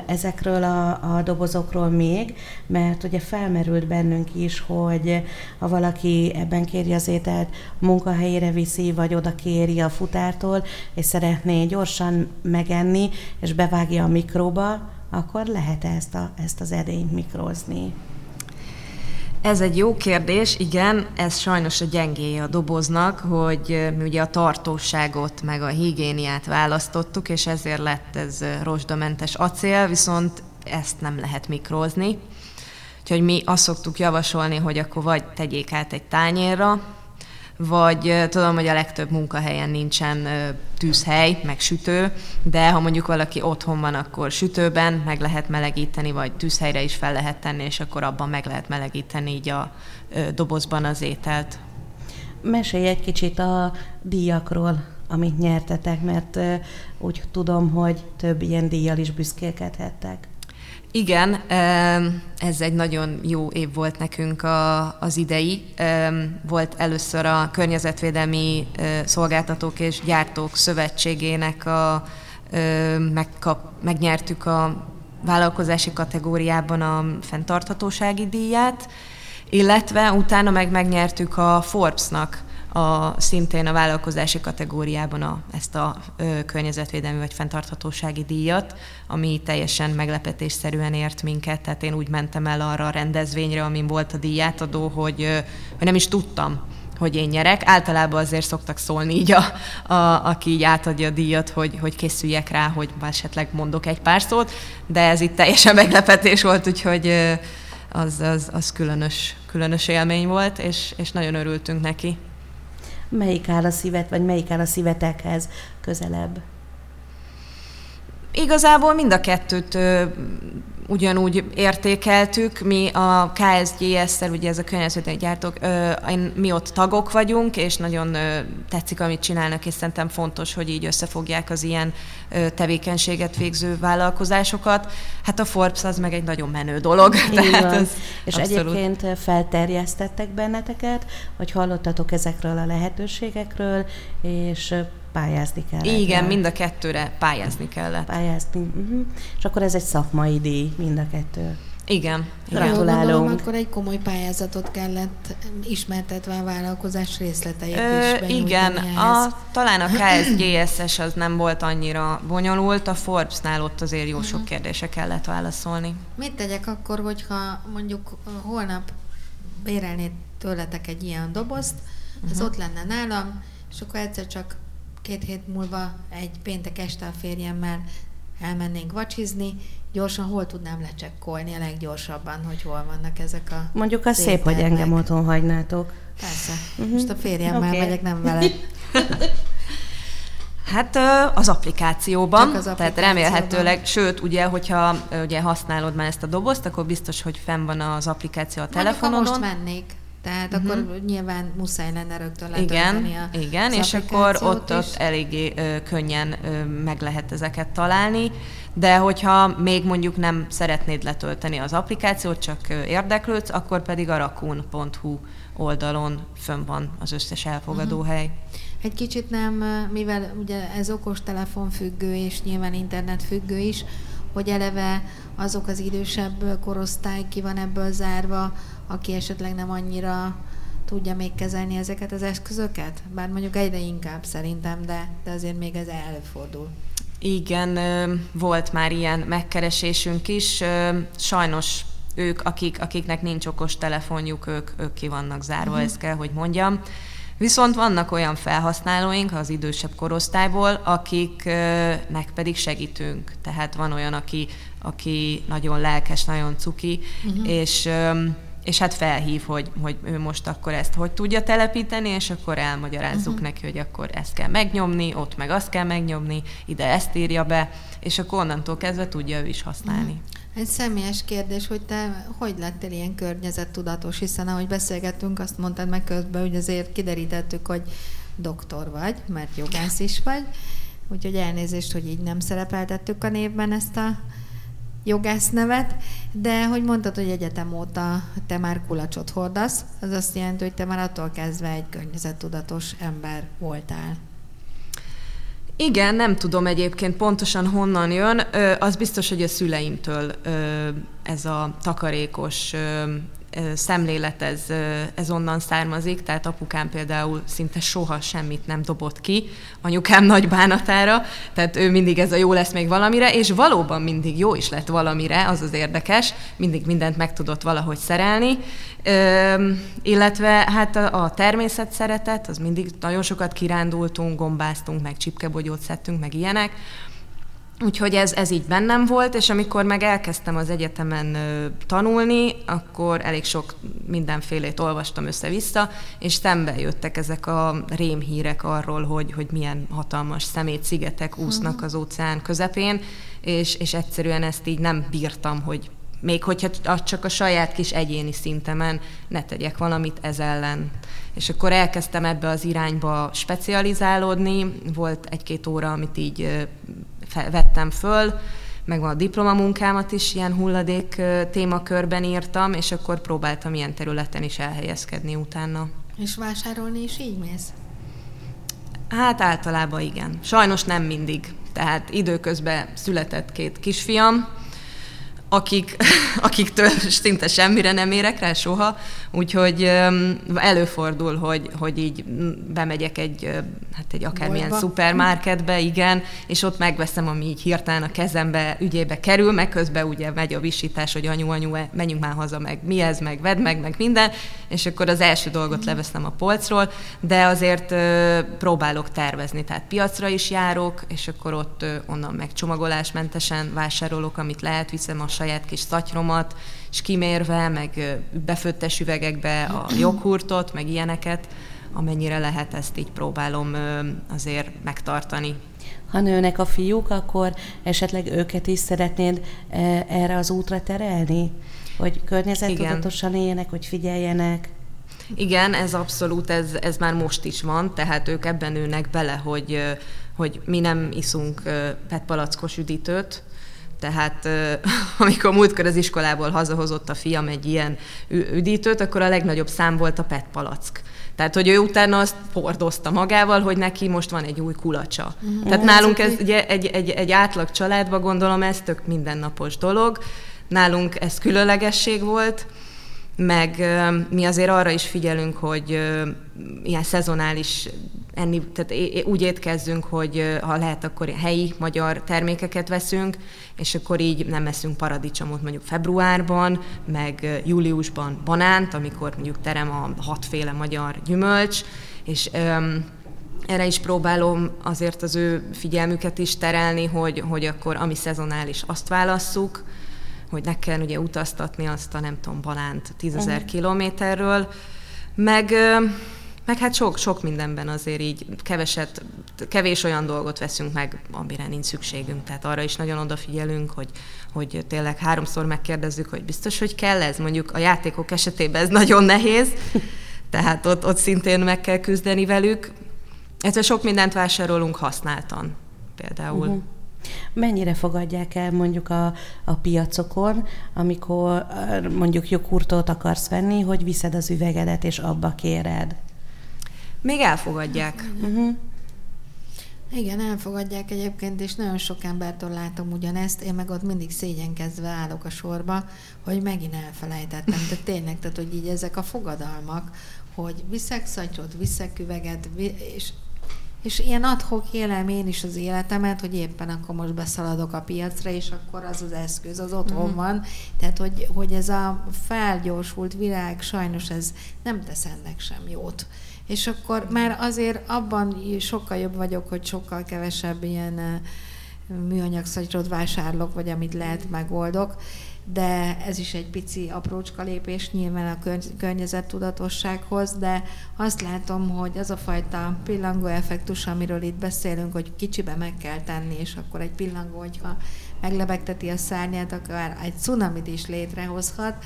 ezekről a, a dobozokról még, mert ugye felmerült bennünk is, hogy ha valaki ebben kéri az ételt, munkahelyére viszi, vagy oda kéri a futártól, és szeretné gyorsan megenni, és bevágja a mikróba, akkor lehet ezt, a, ezt az edényt mikrozni. Ez egy jó kérdés, igen, ez sajnos a gyengéje a doboznak, hogy mi ugye a tartóságot meg a higiéniát választottuk, és ezért lett ez rozsdamentes acél, viszont ezt nem lehet mikrózni. Úgyhogy mi azt szoktuk javasolni, hogy akkor vagy tegyék át egy tányérra, vagy tudom, hogy a legtöbb munkahelyen nincsen tűzhely, meg sütő, de ha mondjuk valaki otthon van, akkor sütőben meg lehet melegíteni, vagy tűzhelyre is fel lehet tenni, és akkor abban meg lehet melegíteni így a dobozban az ételt. Mesélj egy kicsit a díjakról, amit nyertetek, mert úgy tudom, hogy több ilyen díjjal is büszkélkedhettek. Igen, ez egy nagyon jó év volt nekünk a, az idei. Volt először a Környezetvédelmi Szolgáltatók és Gyártók Szövetségének a, megkap, megnyertük a vállalkozási kategóriában a fenntarthatósági díját, illetve utána meg megnyertük a Forbes-nak a, szintén a vállalkozási kategóriában a, ezt a ö, környezetvédelmi vagy fenntarthatósági díjat, ami teljesen meglepetésszerűen ért minket, tehát én úgy mentem el arra a rendezvényre, amin volt a díjátadó, hogy, ö, hogy nem is tudtam, hogy én nyerek. Általában azért szoktak szólni így, a, a, aki így átadja a díjat, hogy, hogy készüljek rá, hogy esetleg mondok egy pár szót, de ez itt teljesen [laughs] meglepetés volt, úgyhogy az, az, az különös, különös élmény volt, és, és nagyon örültünk neki melyik áll a szívet, vagy melyik áll a szívetekhez közelebb? Igazából mind a kettőt ö, ugyanúgy értékeltük. Mi a KSGS-szel, ugye ez a környezetvédelmi gyártók, ö, mi ott tagok vagyunk, és nagyon ö, tetszik, amit csinálnak, és szerintem fontos, hogy így összefogják az ilyen ö, tevékenységet végző vállalkozásokat. Hát a Forbes az meg egy nagyon menő dolog. [laughs] Tehát az és abszolút... egyébként felterjesztettek benneteket, hogy hallottatok ezekről a lehetőségekről, és pályázni kellett. Igen, mind a kettőre pályázni kellett. Pályázni, uh-huh. és akkor ez egy szakmai díj, mind a kettő. Igen. Gratulálunk. Gondolom, akkor egy komoly pályázatot kellett ismertetve a vállalkozás részleteit Ö, is Igen, a, talán a KSGSS az nem volt annyira bonyolult, a Forbes-nál ott azért jó sok uh-huh. kérdése kellett válaszolni. Mit tegyek akkor, hogyha mondjuk holnap bérelnéd tőletek egy ilyen dobozt, ez uh-huh. ott lenne nálam, és akkor egyszer csak két hét múlva egy péntek este a férjemmel elmennénk vacsizni, gyorsan hol tudnám lecsekkolni a leggyorsabban, hogy hol vannak ezek a Mondjuk az szép, hogy engem otthon hagynátok. Persze. Uh-huh. Most a férjemmel okay. megyek, nem vele. [laughs] Hát az applikációban, az applikációban, tehát remélhetőleg, sőt, ugye, hogyha ugye használod már ezt a dobozt, akkor biztos, hogy fenn van az applikáció a telefonodon. Mondjuk, most mennék, tehát uh-huh. akkor nyilván muszáj lenne rögtön Igen, a igen és akkor ott, ott eléggé ö, könnyen ö, meg lehet ezeket találni, de hogyha még mondjuk nem szeretnéd letölteni az applikációt, csak ö, érdeklődsz, akkor pedig a rakun.hu oldalon fönn van az összes elfogadóhely. Uh-huh. Egy kicsit nem, mivel ugye ez okostelefon függő és nyilván internet függő is, hogy eleve azok az idősebb korosztály ki van ebből zárva, aki esetleg nem annyira tudja még kezelni ezeket az eszközöket? Bár mondjuk egyre inkább szerintem, de, de azért még ez előfordul. Igen, volt már ilyen megkeresésünk is. Sajnos ők, akik, akiknek nincs okos telefonjuk, ők, ők ki vannak zárva, uh-huh. ezt kell, hogy mondjam. Viszont vannak olyan felhasználóink az idősebb korosztályból, akiknek pedig segítünk. Tehát van olyan, aki, aki nagyon lelkes, nagyon cuki, uh-huh. és és hát felhív, hogy, hogy ő most akkor ezt hogy tudja telepíteni, és akkor elmagyarázzuk uh-huh. neki, hogy akkor ezt kell megnyomni, ott meg azt kell megnyomni, ide ezt írja be, és akkor onnantól kezdve tudja ő is használni. Uh-huh. Egy személyes kérdés, hogy te hogy lettél ilyen környezettudatos, hiszen ahogy beszélgettünk, azt mondtad meg közben, hogy azért kiderítettük, hogy doktor vagy, mert jogász is vagy, úgyhogy elnézést, hogy így nem szerepeltettük a névben ezt a jogász nevet, de hogy mondtad, hogy egyetem óta te már kulacsot hordasz, az azt jelenti, hogy te már attól kezdve egy környezettudatos ember voltál. Igen, nem tudom egyébként pontosan honnan jön. Az biztos, hogy a szüleimtől ez a takarékos szemlélet ez, ez onnan származik, tehát apukám például szinte soha semmit nem dobott ki, anyukám nagy bánatára, tehát ő mindig ez a jó lesz még valamire, és valóban mindig jó is lett valamire, az az érdekes, mindig mindent meg tudott valahogy szerelni, Ö, illetve hát a, a természet szeretet, az mindig nagyon sokat kirándultunk, gombáztunk, meg csipkebogyót szedtünk, meg ilyenek, Úgyhogy ez, ez így bennem volt, és amikor meg elkezdtem az egyetemen ö, tanulni, akkor elég sok mindenfélét olvastam össze-vissza, és szembe jöttek ezek a rémhírek arról, hogy, hogy milyen hatalmas szemét szigetek úsznak mhm. az óceán közepén, és, és egyszerűen ezt így nem bírtam, hogy még hogyha csak a saját kis egyéni szintemen ne tegyek valamit ez ellen. És akkor elkezdtem ebbe az irányba specializálódni, volt egy-két óra, amit így vettem föl, meg van a diplomamunkámat is ilyen hulladék témakörben írtam, és akkor próbáltam ilyen területen is elhelyezkedni utána. És vásárolni is így mész? Hát általában igen. Sajnos nem mindig. Tehát időközben született két kisfiam, akik, [laughs] akiktől szinte semmire nem érek rá soha, úgyhogy előfordul, hogy, hogy így bemegyek egy, hát egy akármilyen Bolba. szupermarketbe, igen, és ott megveszem, ami így hirtelen a kezembe, ügyébe kerül, meg közben ugye megy a visítás, hogy anyu, anyu, menjünk már haza, meg mi ez, meg vedd meg, meg minden, és akkor az első dolgot leveszem a polcról, de azért próbálok tervezni, tehát piacra is járok, és akkor ott onnan meg csomagolásmentesen vásárolok, amit lehet, viszem a saját kis szatyromat, és kimérve, meg befőttes üvegekbe a joghurtot, meg ilyeneket, amennyire lehet, ezt így próbálom azért megtartani. Ha nőnek a fiúk, akkor esetleg őket is szeretnéd erre az útra terelni? Hogy környezettudatosan éljenek, hogy figyeljenek? Igen, ez abszolút, ez, ez már most is van, tehát ők ebben nőnek bele, hogy, hogy mi nem iszunk petpalackos üdítőt, tehát [laughs] amikor múltkor az iskolából hazahozott a fiam egy ilyen üdítőt, akkor a legnagyobb szám volt a PET palack. Tehát, hogy ő utána azt hordozta magával, hogy neki most van egy új kulacsa. Mm. Tehát nálunk ez ugye, egy, egy, egy átlag családban gondolom ez tök mindennapos dolog. Nálunk ez különlegesség volt, meg mi azért arra is figyelünk, hogy ilyen szezonális enni, tehát úgy étkezzünk, hogy ha lehet, akkor helyi magyar termékeket veszünk, és akkor így nem eszünk paradicsomot mondjuk februárban, meg júliusban banánt, amikor mondjuk terem a hatféle magyar gyümölcs, és öm, erre is próbálom azért az ő figyelmüket is terelni, hogy, hogy akkor ami szezonális, azt válasszuk, hogy ne kell ugye utaztatni azt a nem tudom, balánt tízezer uh-huh. kilométerről, meg meg hát sok, sok mindenben azért így keveset, kevés olyan dolgot veszünk meg, amire nincs szükségünk. Tehát arra is nagyon odafigyelünk, hogy, hogy tényleg háromszor megkérdezzük, hogy biztos, hogy kell ez. Mondjuk a játékok esetében ez nagyon nehéz, [laughs] tehát ott, ott szintén meg kell küzdeni velük. Ezzel sok mindent vásárolunk használtan például. Uh-huh. Mennyire fogadják el mondjuk a, a piacokon, amikor mondjuk joghurtot akarsz venni, hogy viszed az üvegedet és abba kéred? Még elfogadják. Uh-huh. Igen, elfogadják egyébként, és nagyon sok embertől látom ugyanezt, én meg ott mindig szégyenkezve állok a sorba, hogy megint elfelejtettem. De tényleg, tehát, hogy így ezek a fogadalmak, hogy viszek szatyrot, viszek üveget, és, és ilyen adhok élem én is az életemet, hogy éppen akkor most beszaladok a piacra, és akkor az az eszköz, az otthon mm. van. Tehát, hogy, hogy ez a felgyorsult világ, sajnos ez nem tesz ennek sem jót és akkor már azért abban sokkal jobb vagyok, hogy sokkal kevesebb ilyen műanyag szagyrot vásárlok, vagy amit lehet, megoldok. De ez is egy pici aprócska lépés nyilván a környezettudatossághoz, de azt látom, hogy az a fajta pillangó effektus, amiről itt beszélünk, hogy kicsibe meg kell tenni, és akkor egy pillangó, hogyha meglebegteti a szárnyát, akár egy cunamit is létrehozhat,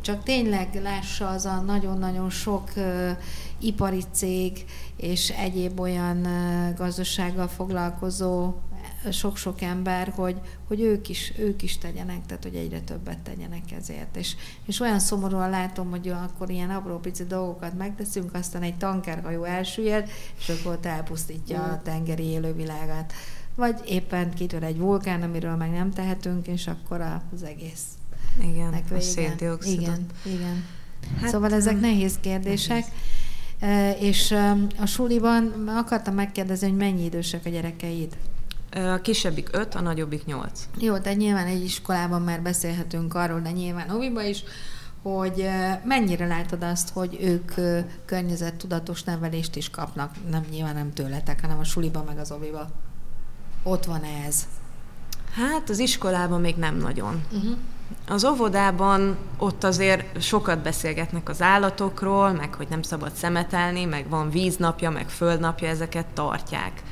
csak tényleg lássa az a nagyon-nagyon sok uh, ipari cég és egyéb olyan uh, gazdasággal foglalkozó sok-sok ember, hogy, hogy ők, is, ők is tegyenek, tehát hogy egyre többet tegyenek ezért. És, és olyan szomorúan látom, hogy akkor ilyen apró pici dolgokat megteszünk, aztán egy tankerhajó elsüllyed, és akkor ott elpusztítja a tengeri élővilágát. Vagy éppen kitör egy vulkán, amiről meg nem tehetünk, és akkor az egész. Igen, a széndiokszidot. Igen, igen. Hát, szóval ezek nehéz kérdések. Nehéz. És a suliban akartam megkérdezni, hogy mennyi idősek a gyerekeid? A kisebbik öt, a nagyobbik nyolc. Jó, tehát nyilván egy iskolában már beszélhetünk arról, de nyilván óviba is, hogy mennyire látod azt, hogy ők környezettudatos nevelést is kapnak, nem nyilván nem tőletek, hanem a suliba meg az oviba. Ott van ez. Hát az iskolában még nem nagyon. Uh-huh. Az óvodában ott azért sokat beszélgetnek az állatokról, meg hogy nem szabad szemetelni, meg van víznapja, meg földnapja, ezeket tartják.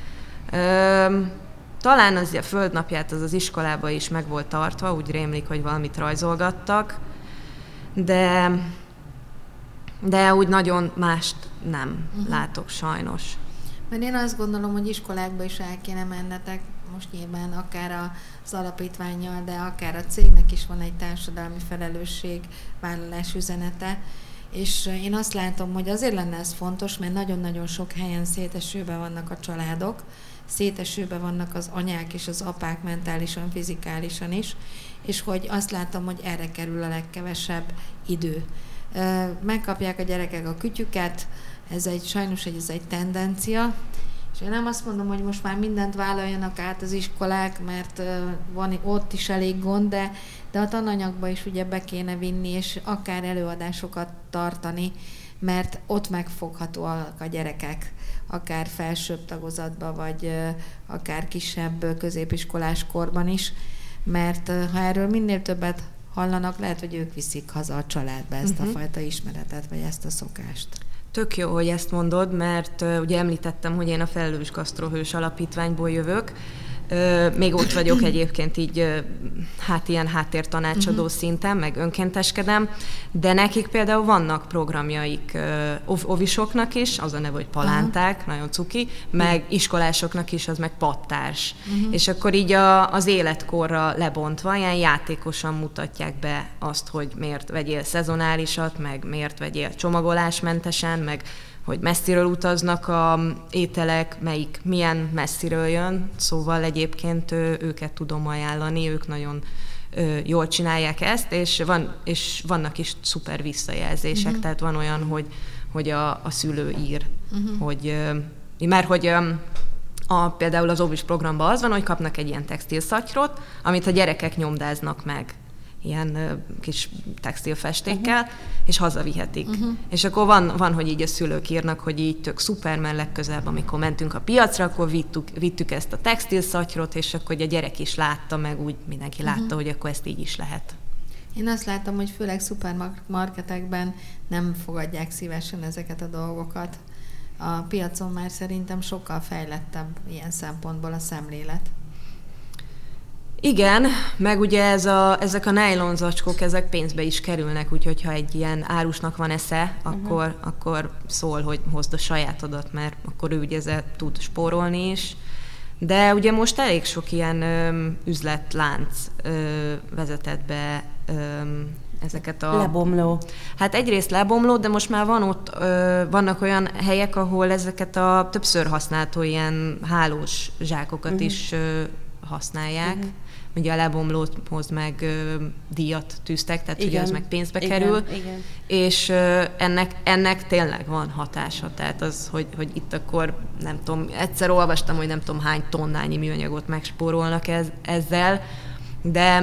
Ö- talán az a földnapját az az iskolába is meg volt tartva, úgy rémlik, hogy valamit rajzolgattak, de, de úgy nagyon mást nem uh-huh. látok sajnos. Mert én azt gondolom, hogy iskolákba is el kéne mennetek, most nyilván akár az alapítványjal, de akár a cégnek is van egy társadalmi felelősség vállalás üzenete, és én azt látom, hogy azért lenne ez fontos, mert nagyon-nagyon sok helyen szétesőben vannak a családok, szétesőbe vannak az anyák és az apák mentálisan, fizikálisan is, és hogy azt látom, hogy erre kerül a legkevesebb idő. Megkapják a gyerekek a kütyüket, ez egy sajnos egy, ez egy tendencia, és én nem azt mondom, hogy most már mindent vállaljanak át az iskolák, mert van ott is elég gond, de, de a tananyagba is ugye be kéne vinni, és akár előadásokat tartani, mert ott megfoghatóak a gyerekek akár felsőbb tagozatban, vagy akár kisebb középiskolás korban is, mert ha erről minél többet hallanak, lehet, hogy ők viszik haza a családba ezt uh-huh. a mhm. fajta ismeretet, vagy ezt a szokást. Tök jó, hogy ezt mondod, mert ugye említettem, hogy én a Felelős Gasztrohős Alapítványból jövök, még ott vagyok egyébként így, hát ilyen háttértanácsadó uh-huh. szinten, meg önkénteskedem, de nekik például vannak programjaik ovisoknak is, az a neve, hogy palánták, uh-huh. nagyon cuki, meg iskolásoknak is, az meg pattárs. Uh-huh. És akkor így a, az életkorra lebontva, ilyen játékosan mutatják be azt, hogy miért vegyél szezonálisat, meg miért vegyél csomagolásmentesen, meg hogy messziről utaznak a ételek, melyik milyen messziről jön, szóval egyébként őket tudom ajánlani, ők nagyon jól csinálják ezt, és, van, és vannak is szuper visszajelzések, uh-huh. tehát van olyan, hogy, hogy a, a szülő ír, uh-huh. hogy mert hogy a, például az óvis programban az van, hogy kapnak egy ilyen textilszatyrot, amit a gyerekek nyomdáznak meg ilyen kis textilfestékkel, uh-huh. és hazavihetik. Uh-huh. És akkor van, van, hogy így a szülők írnak, hogy így tök szuper, mert legközelebb, amikor mentünk a piacra, akkor vittük, vittük ezt a textilszatyrot, és akkor a gyerek is látta, meg úgy mindenki látta, uh-huh. hogy akkor ezt így is lehet. Én azt látom, hogy főleg szupermarketekben nem fogadják szívesen ezeket a dolgokat. A piacon már szerintem sokkal fejlettebb ilyen szempontból a szemlélet. Igen, meg ugye ez a, ezek a nylon zacskók, ezek pénzbe is kerülnek, úgyhogy ha egy ilyen árusnak van esze, akkor, uh-huh. akkor szól, hogy hozd a sajátodat, mert akkor ő ugye ezzel tud spórolni is. De ugye most elég sok ilyen ö, üzletlánc ö, vezetett be ö, ezeket a... Lebomló. Hát egyrészt lebomló, de most már van ott, ö, vannak olyan helyek, ahol ezeket a többször használható ilyen hálós zsákokat uh-huh. is ö, használják. Uh-huh ugye a lebomlóhoz meg ö, díjat tűztek, tehát igen, hogy az meg pénzbe igen, kerül, igen. és ö, ennek, ennek tényleg van hatása, tehát az, hogy, hogy itt akkor nem tudom, egyszer olvastam, hogy nem tudom hány tonnányi műanyagot megspórolnak ez, ezzel, de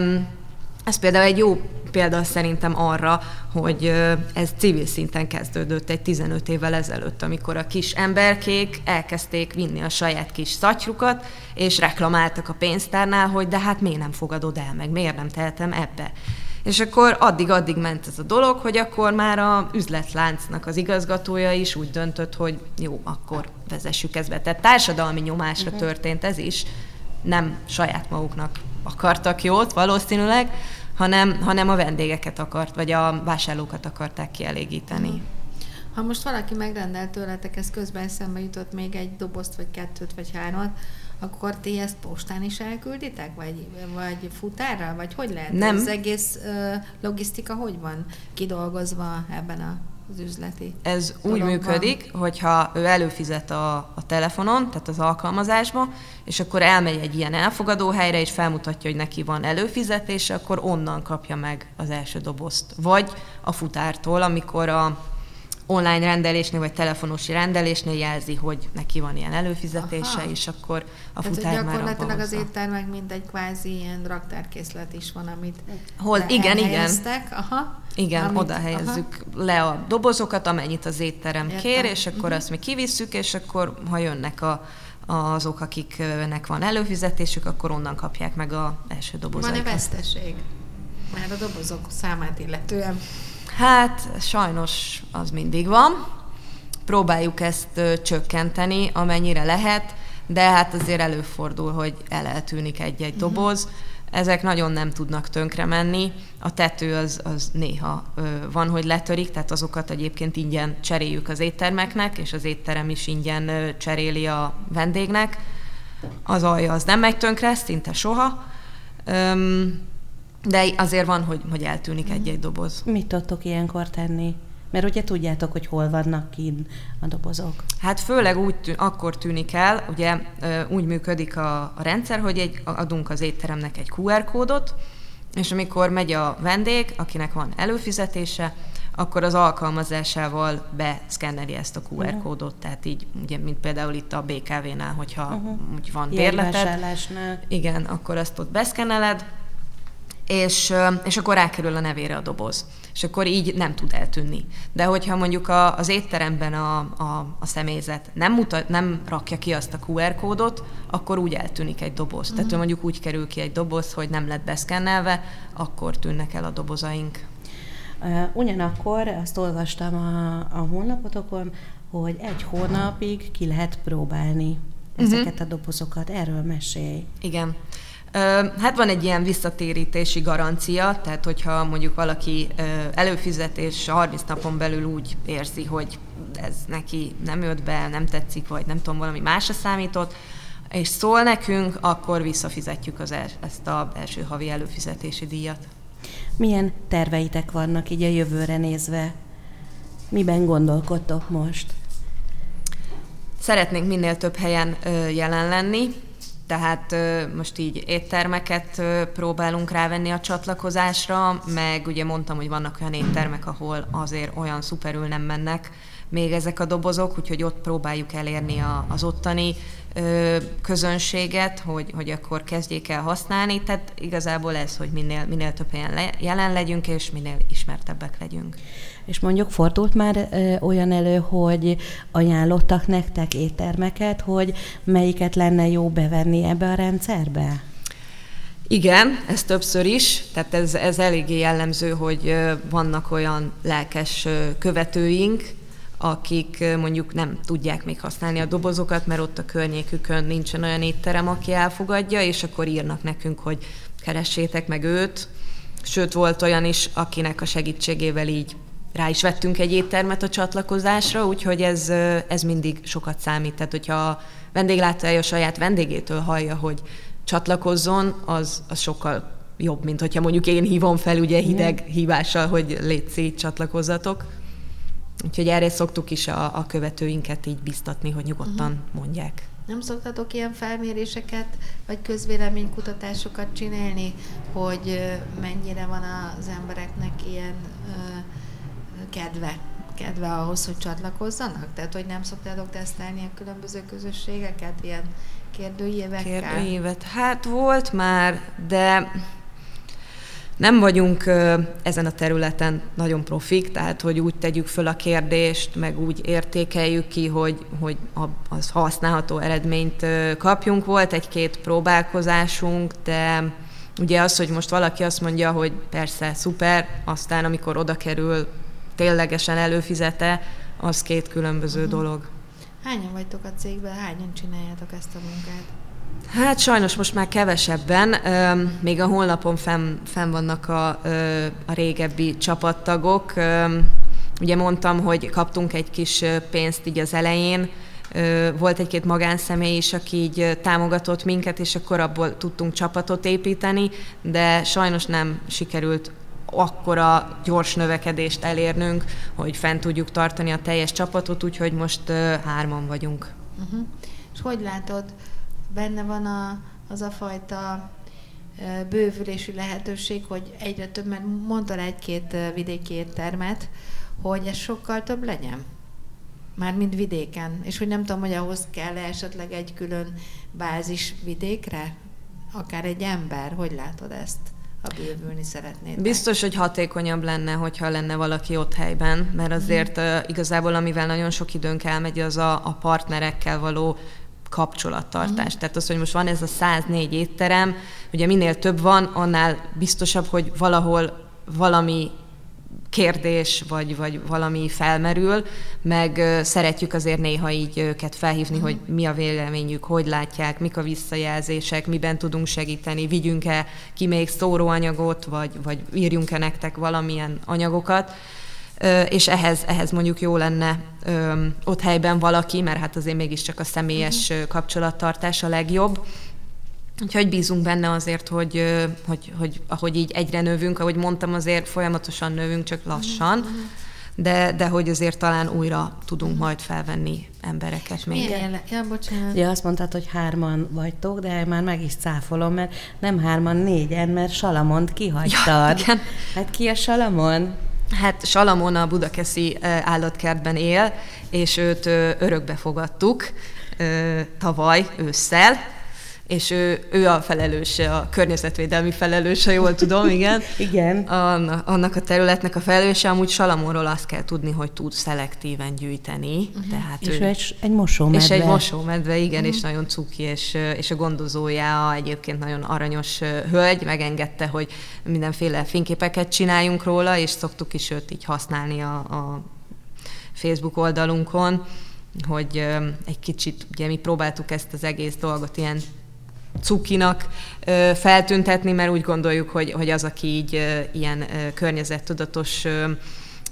ez például egy jó példa szerintem arra, hogy ez civil szinten kezdődött egy 15 évvel ezelőtt, amikor a kis emberkék elkezdték vinni a saját kis szatyrukat, és reklamáltak a pénztárnál, hogy de hát miért nem fogadod el, meg miért nem tehetem ebbe. És akkor addig-addig ment ez a dolog, hogy akkor már a üzletláncnak az igazgatója is úgy döntött, hogy jó, akkor vezessük ezt be. Tehát társadalmi nyomásra uh-huh. történt ez is, nem saját maguknak akartak jót valószínűleg, hanem, hanem a vendégeket akart, vagy a vásárlókat akarták kielégíteni. Ha most valaki megrendelt tőletek, ez közben eszembe jutott még egy dobozt, vagy kettőt, vagy hármat, akkor ti ezt postán is elkülditek, vagy, vagy futárral, vagy hogy lehet? Nem. Az egész uh, logisztika hogy van kidolgozva ebben a az üzleti Ez úgy dologban. működik, hogyha ő előfizet a, a telefonon, tehát az alkalmazásba, és akkor elmegy egy ilyen elfogadó helyre, és felmutatja, hogy neki van előfizetése, akkor onnan kapja meg az első dobozt. Vagy a futártól, amikor a online rendelésnél, vagy telefonos rendelésnél jelzi, hogy neki van ilyen előfizetése, Aha. és akkor a Tehát, futár már gyakorlatilag az éttermek mint egy kvázi ilyen raktárkészlet is van, amit Hol, igen, igen. Aha. Igen, amit, oda helyezzük aha. le a dobozokat, amennyit az étterem Értem. kér, és akkor uh-huh. azt mi kivisszük, és akkor ha jönnek a, azok, akiknek van előfizetésük, akkor onnan kapják meg a első dobozaikat. Van-e veszteség? Már a dobozok számát illetően. Hát sajnos az mindig van. Próbáljuk ezt csökkenteni, amennyire lehet, de hát azért előfordul, hogy el eltűnik egy-egy uh-huh. doboz. Ezek nagyon nem tudnak tönkre menni. A tető az, az néha ö, van, hogy letörik, tehát azokat egyébként ingyen cseréljük az éttermeknek, és az étterem is ingyen ö, cseréli a vendégnek. Az alja az nem megy tönkre, szinte soha. Öm, de azért van, hogy, hogy eltűnik egy-egy doboz. Mit tudtok ilyenkor tenni? Mert ugye tudjátok, hogy hol vannak kint a dobozok. Hát főleg úgy tűn, akkor tűnik el, ugye úgy működik a, a rendszer, hogy egy, adunk az étteremnek egy QR kódot, és amikor megy a vendég, akinek van előfizetése, akkor az alkalmazásával beszkenneli ezt a QR uh-huh. kódot, tehát így, ugye, mint például itt a BKV-nál, hogyha uh-huh. úgy van bérleted. Igen, akkor azt ott beszkenneled, és, és akkor rákerül a nevére a doboz. És akkor így nem tud eltűnni. De hogyha mondjuk a, az étteremben a, a, a személyzet nem, mutat, nem rakja ki azt a QR kódot, akkor úgy eltűnik egy doboz. Uh-huh. Tehát mhm. mondjuk úgy kerül ki egy doboz, hogy nem lett beszkennelve, akkor tűnnek el a dobozaink. Ugyanakkor azt olvastam a, a honlapotokon, hogy egy hónapig ki lehet próbálni mhm. ezeket uh-huh. a dobozokat. Erről mesélj. Igen. Hát van egy ilyen visszatérítési garancia, tehát hogyha mondjuk valaki előfizet és 30 napon belül úgy érzi, hogy ez neki nem jött be, nem tetszik, vagy nem tudom, valami másra számított, és szól nekünk, akkor visszafizetjük az el, ezt az első havi előfizetési díjat. Milyen terveitek vannak így a jövőre nézve? Miben gondolkodtok most? Szeretnénk minél több helyen jelen lenni, tehát most így éttermeket próbálunk rávenni a csatlakozásra, meg ugye mondtam, hogy vannak olyan éttermek, ahol azért olyan szuperül nem mennek még ezek a dobozok, úgyhogy ott próbáljuk elérni a, az ottani ö, közönséget, hogy, hogy akkor kezdjék el használni. Tehát igazából ez, hogy minél, minél több helyen le, jelen legyünk, és minél ismertebbek legyünk. És mondjuk fordult már ö, olyan elő, hogy ajánlottak nektek éttermeket, hogy melyiket lenne jó bevenni ebbe a rendszerbe? Igen, ez többször is, tehát ez, ez eléggé jellemző, hogy vannak olyan lelkes követőink, akik mondjuk nem tudják még használni a dobozokat, mert ott a környékükön nincsen olyan étterem, aki elfogadja, és akkor írnak nekünk, hogy keressétek meg őt. Sőt, volt olyan is, akinek a segítségével így rá is vettünk egy éttermet a csatlakozásra, úgyhogy ez, ez mindig sokat számít. Tehát, hogyha a vendéglátója a saját vendégétől hallja, hogy csatlakozzon, az, az sokkal jobb, mint hogyha mondjuk én hívom fel ugye hideg hívással, hogy létszi, csatlakozzatok. Úgyhogy erre szoktuk is a, a követőinket így biztatni, hogy nyugodtan uh-huh. mondják. Nem szoktatok ilyen felméréseket, vagy közvéleménykutatásokat csinálni, hogy mennyire van az embereknek ilyen kedve, kedve ahhoz, hogy csatlakozzanak? Tehát, hogy nem szoktátok tesztelni a különböző közösségeket ilyen kérdőívekkel? Kérdőívet, hát volt már, de nem vagyunk ezen a területen nagyon profik, tehát hogy úgy tegyük föl a kérdést, meg úgy értékeljük ki, hogy, hogy az használható eredményt kapjunk. Volt egy-két próbálkozásunk, de, Ugye az, hogy most valaki azt mondja, hogy persze, szuper, aztán amikor oda kerül, ténylegesen előfizete, az két különböző uh-huh. dolog. Hányan vagytok a cégben, hányan csináljátok ezt a munkát? Hát sajnos most már kevesebben, még a honlapon fenn, fenn vannak a, a régebbi csapattagok. Ugye mondtam, hogy kaptunk egy kis pénzt így az elején, volt egy-két magánszemély is, aki így támogatott minket, és akkor abból tudtunk csapatot építeni, de sajnos nem sikerült akkora gyors növekedést elérnünk, hogy fent tudjuk tartani a teljes csapatot, úgyhogy most hárman vagyunk. Uh-huh. És hogy látod, benne van a, az a fajta bővülési lehetőség, hogy egyre több, mert mondtál egy-két vidéki éttermet, hogy ez sokkal több legyen? Már mint vidéken. És hogy nem tudom, hogy ahhoz kell esetleg egy külön bázis vidékre? Akár egy ember, hogy látod ezt? ha bővülni szeretnéd. Biztos, hogy hatékonyabb lenne, hogyha lenne valaki ott helyben, mert azért uh, igazából amivel nagyon sok időnk elmegy, az a, a partnerekkel való kapcsolattartás. Mm. Tehát az, hogy most van ez a 104 étterem, ugye minél több van, annál biztosabb, hogy valahol valami kérdés, vagy, vagy valami felmerül, meg szeretjük azért néha így őket felhívni, hogy mi a véleményük, hogy látják, mik a visszajelzések, miben tudunk segíteni, vigyünk-e ki még szóróanyagot, vagy, vagy írjunk-e nektek valamilyen anyagokat és ehhez, ehhez mondjuk jó lenne ott helyben valaki, mert hát azért mégiscsak a személyes uh-huh. kapcsolattartás a legjobb. Úgyhogy bízunk benne azért, hogy, hogy, hogy ahogy így egyre növünk, ahogy mondtam, azért folyamatosan növünk, csak lassan, de, de hogy azért talán újra tudunk majd felvenni embereket még. Milyen ja, bocsánat. Ja, azt mondtad, hogy hárman vagytok, de már meg is cáfolom, mert nem hárman, négyen, mert Salamont kihagytad. Ja, Hát ki a Salamon? Hát Salamon a Budakeszi állatkertben él, és őt örökbe fogadtuk tavaly ősszel, és ő, ő a felelőse, a környezetvédelmi felelőse, jól tudom, igen. [laughs] igen. Annak, annak a területnek a felelőse, amúgy Salamonról azt kell tudni, hogy tud szelektíven gyűjteni. Uh-huh. Tehát és ő, egy, egy mosómedve. És egy mosómedve, igen, uh-huh. és nagyon cuki, és, és a gondozója egyébként nagyon aranyos hölgy, megengedte, hogy mindenféle fényképeket csináljunk róla, és szoktuk is őt így használni a, a Facebook oldalunkon, hogy egy kicsit, ugye mi próbáltuk ezt az egész dolgot ilyen cukinak feltüntetni, mert úgy gondoljuk, hogy, hogy az, aki így ilyen környezettudatos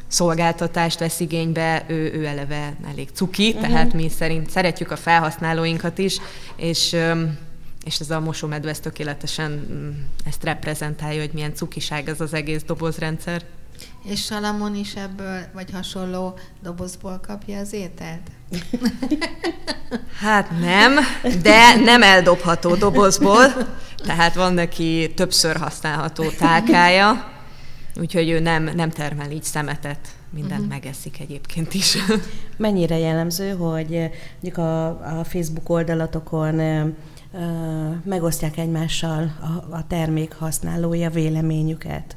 szolgáltatást vesz igénybe, ő, ő eleve elég cuki, uh-huh. tehát mi szerint szeretjük a felhasználóinkat is, és és ez a mosómedve ezt tökéletesen mm, ezt reprezentálja, hogy milyen cukiság ez az egész dobozrendszer. És Salamon is ebből, vagy hasonló dobozból kapja az ételt? Hát nem, de nem eldobható dobozból, tehát van neki többször használható tálkája, úgyhogy ő nem, nem termel így szemetet, mindent uh-huh. megeszik egyébként is. Mennyire jellemző, hogy mondjuk a, a Facebook oldalatokon ö, megosztják egymással a, a termék használója véleményüket?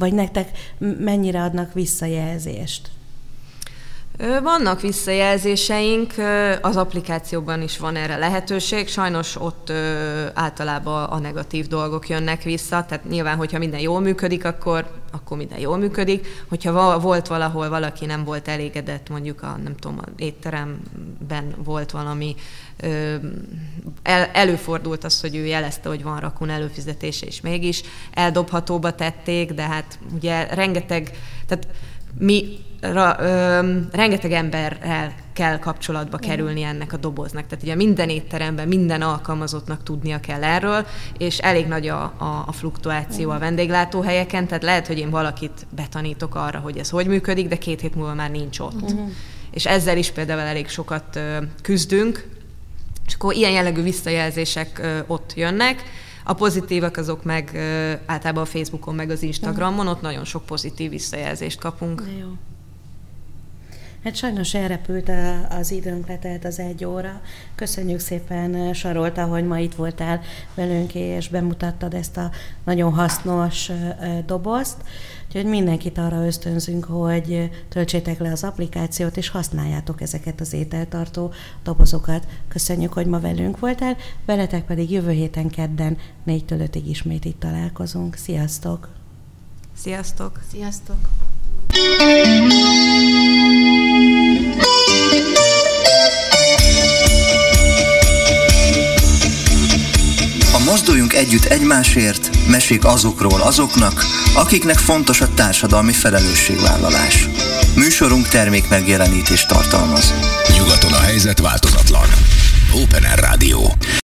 Vagy nektek mennyire adnak visszajelzést? Vannak visszajelzéseink, az applikációban is van erre lehetőség, sajnos ott általában a negatív dolgok jönnek vissza, tehát nyilván, hogyha minden jól működik, akkor, akkor minden jól működik. Hogyha volt valahol valaki nem volt elégedett, mondjuk a, nem tudom, a étteremben volt valami, el, előfordult az, hogy ő jelezte, hogy van rakun előfizetése, és mégis eldobhatóba tették, de hát ugye rengeteg, tehát mi ra, ö, rengeteg emberrel kell kapcsolatba kerülni ennek a doboznak. Tehát ugye minden étteremben, minden alkalmazottnak tudnia kell erről, és elég nagy a, a, a fluktuáció a vendéglátóhelyeken, tehát lehet, hogy én valakit betanítok arra, hogy ez hogy működik, de két hét múlva már nincs ott. Uh-huh. És ezzel is például elég sokat ö, küzdünk, és akkor ilyen jellegű visszajelzések ö, ott jönnek, a pozitívak azok meg általában a Facebookon, meg az Instagramon, ott nagyon sok pozitív visszajelzést kapunk. De jó. Hát sajnos elrepült az időnk, letelt az egy óra. Köszönjük szépen, Sarolta, hogy ma itt voltál velünk, és bemutattad ezt a nagyon hasznos dobozt. Úgyhogy mindenkit arra ösztönzünk, hogy töltsétek le az applikációt, és használjátok ezeket az ételtartó dobozokat. Köszönjük, hogy ma velünk voltál, veletek pedig jövő héten kedden 4-től 5-ig ismét itt találkozunk. Sziasztok! Sziasztok! Sziasztok! A Mozduljunk Együtt Egymásért mesék azokról azoknak, akiknek fontos a társadalmi felelősségvállalás. Műsorunk termék megjelenítést tartalmaz. Nyugaton a helyzet változatlan. Open Air Rádió.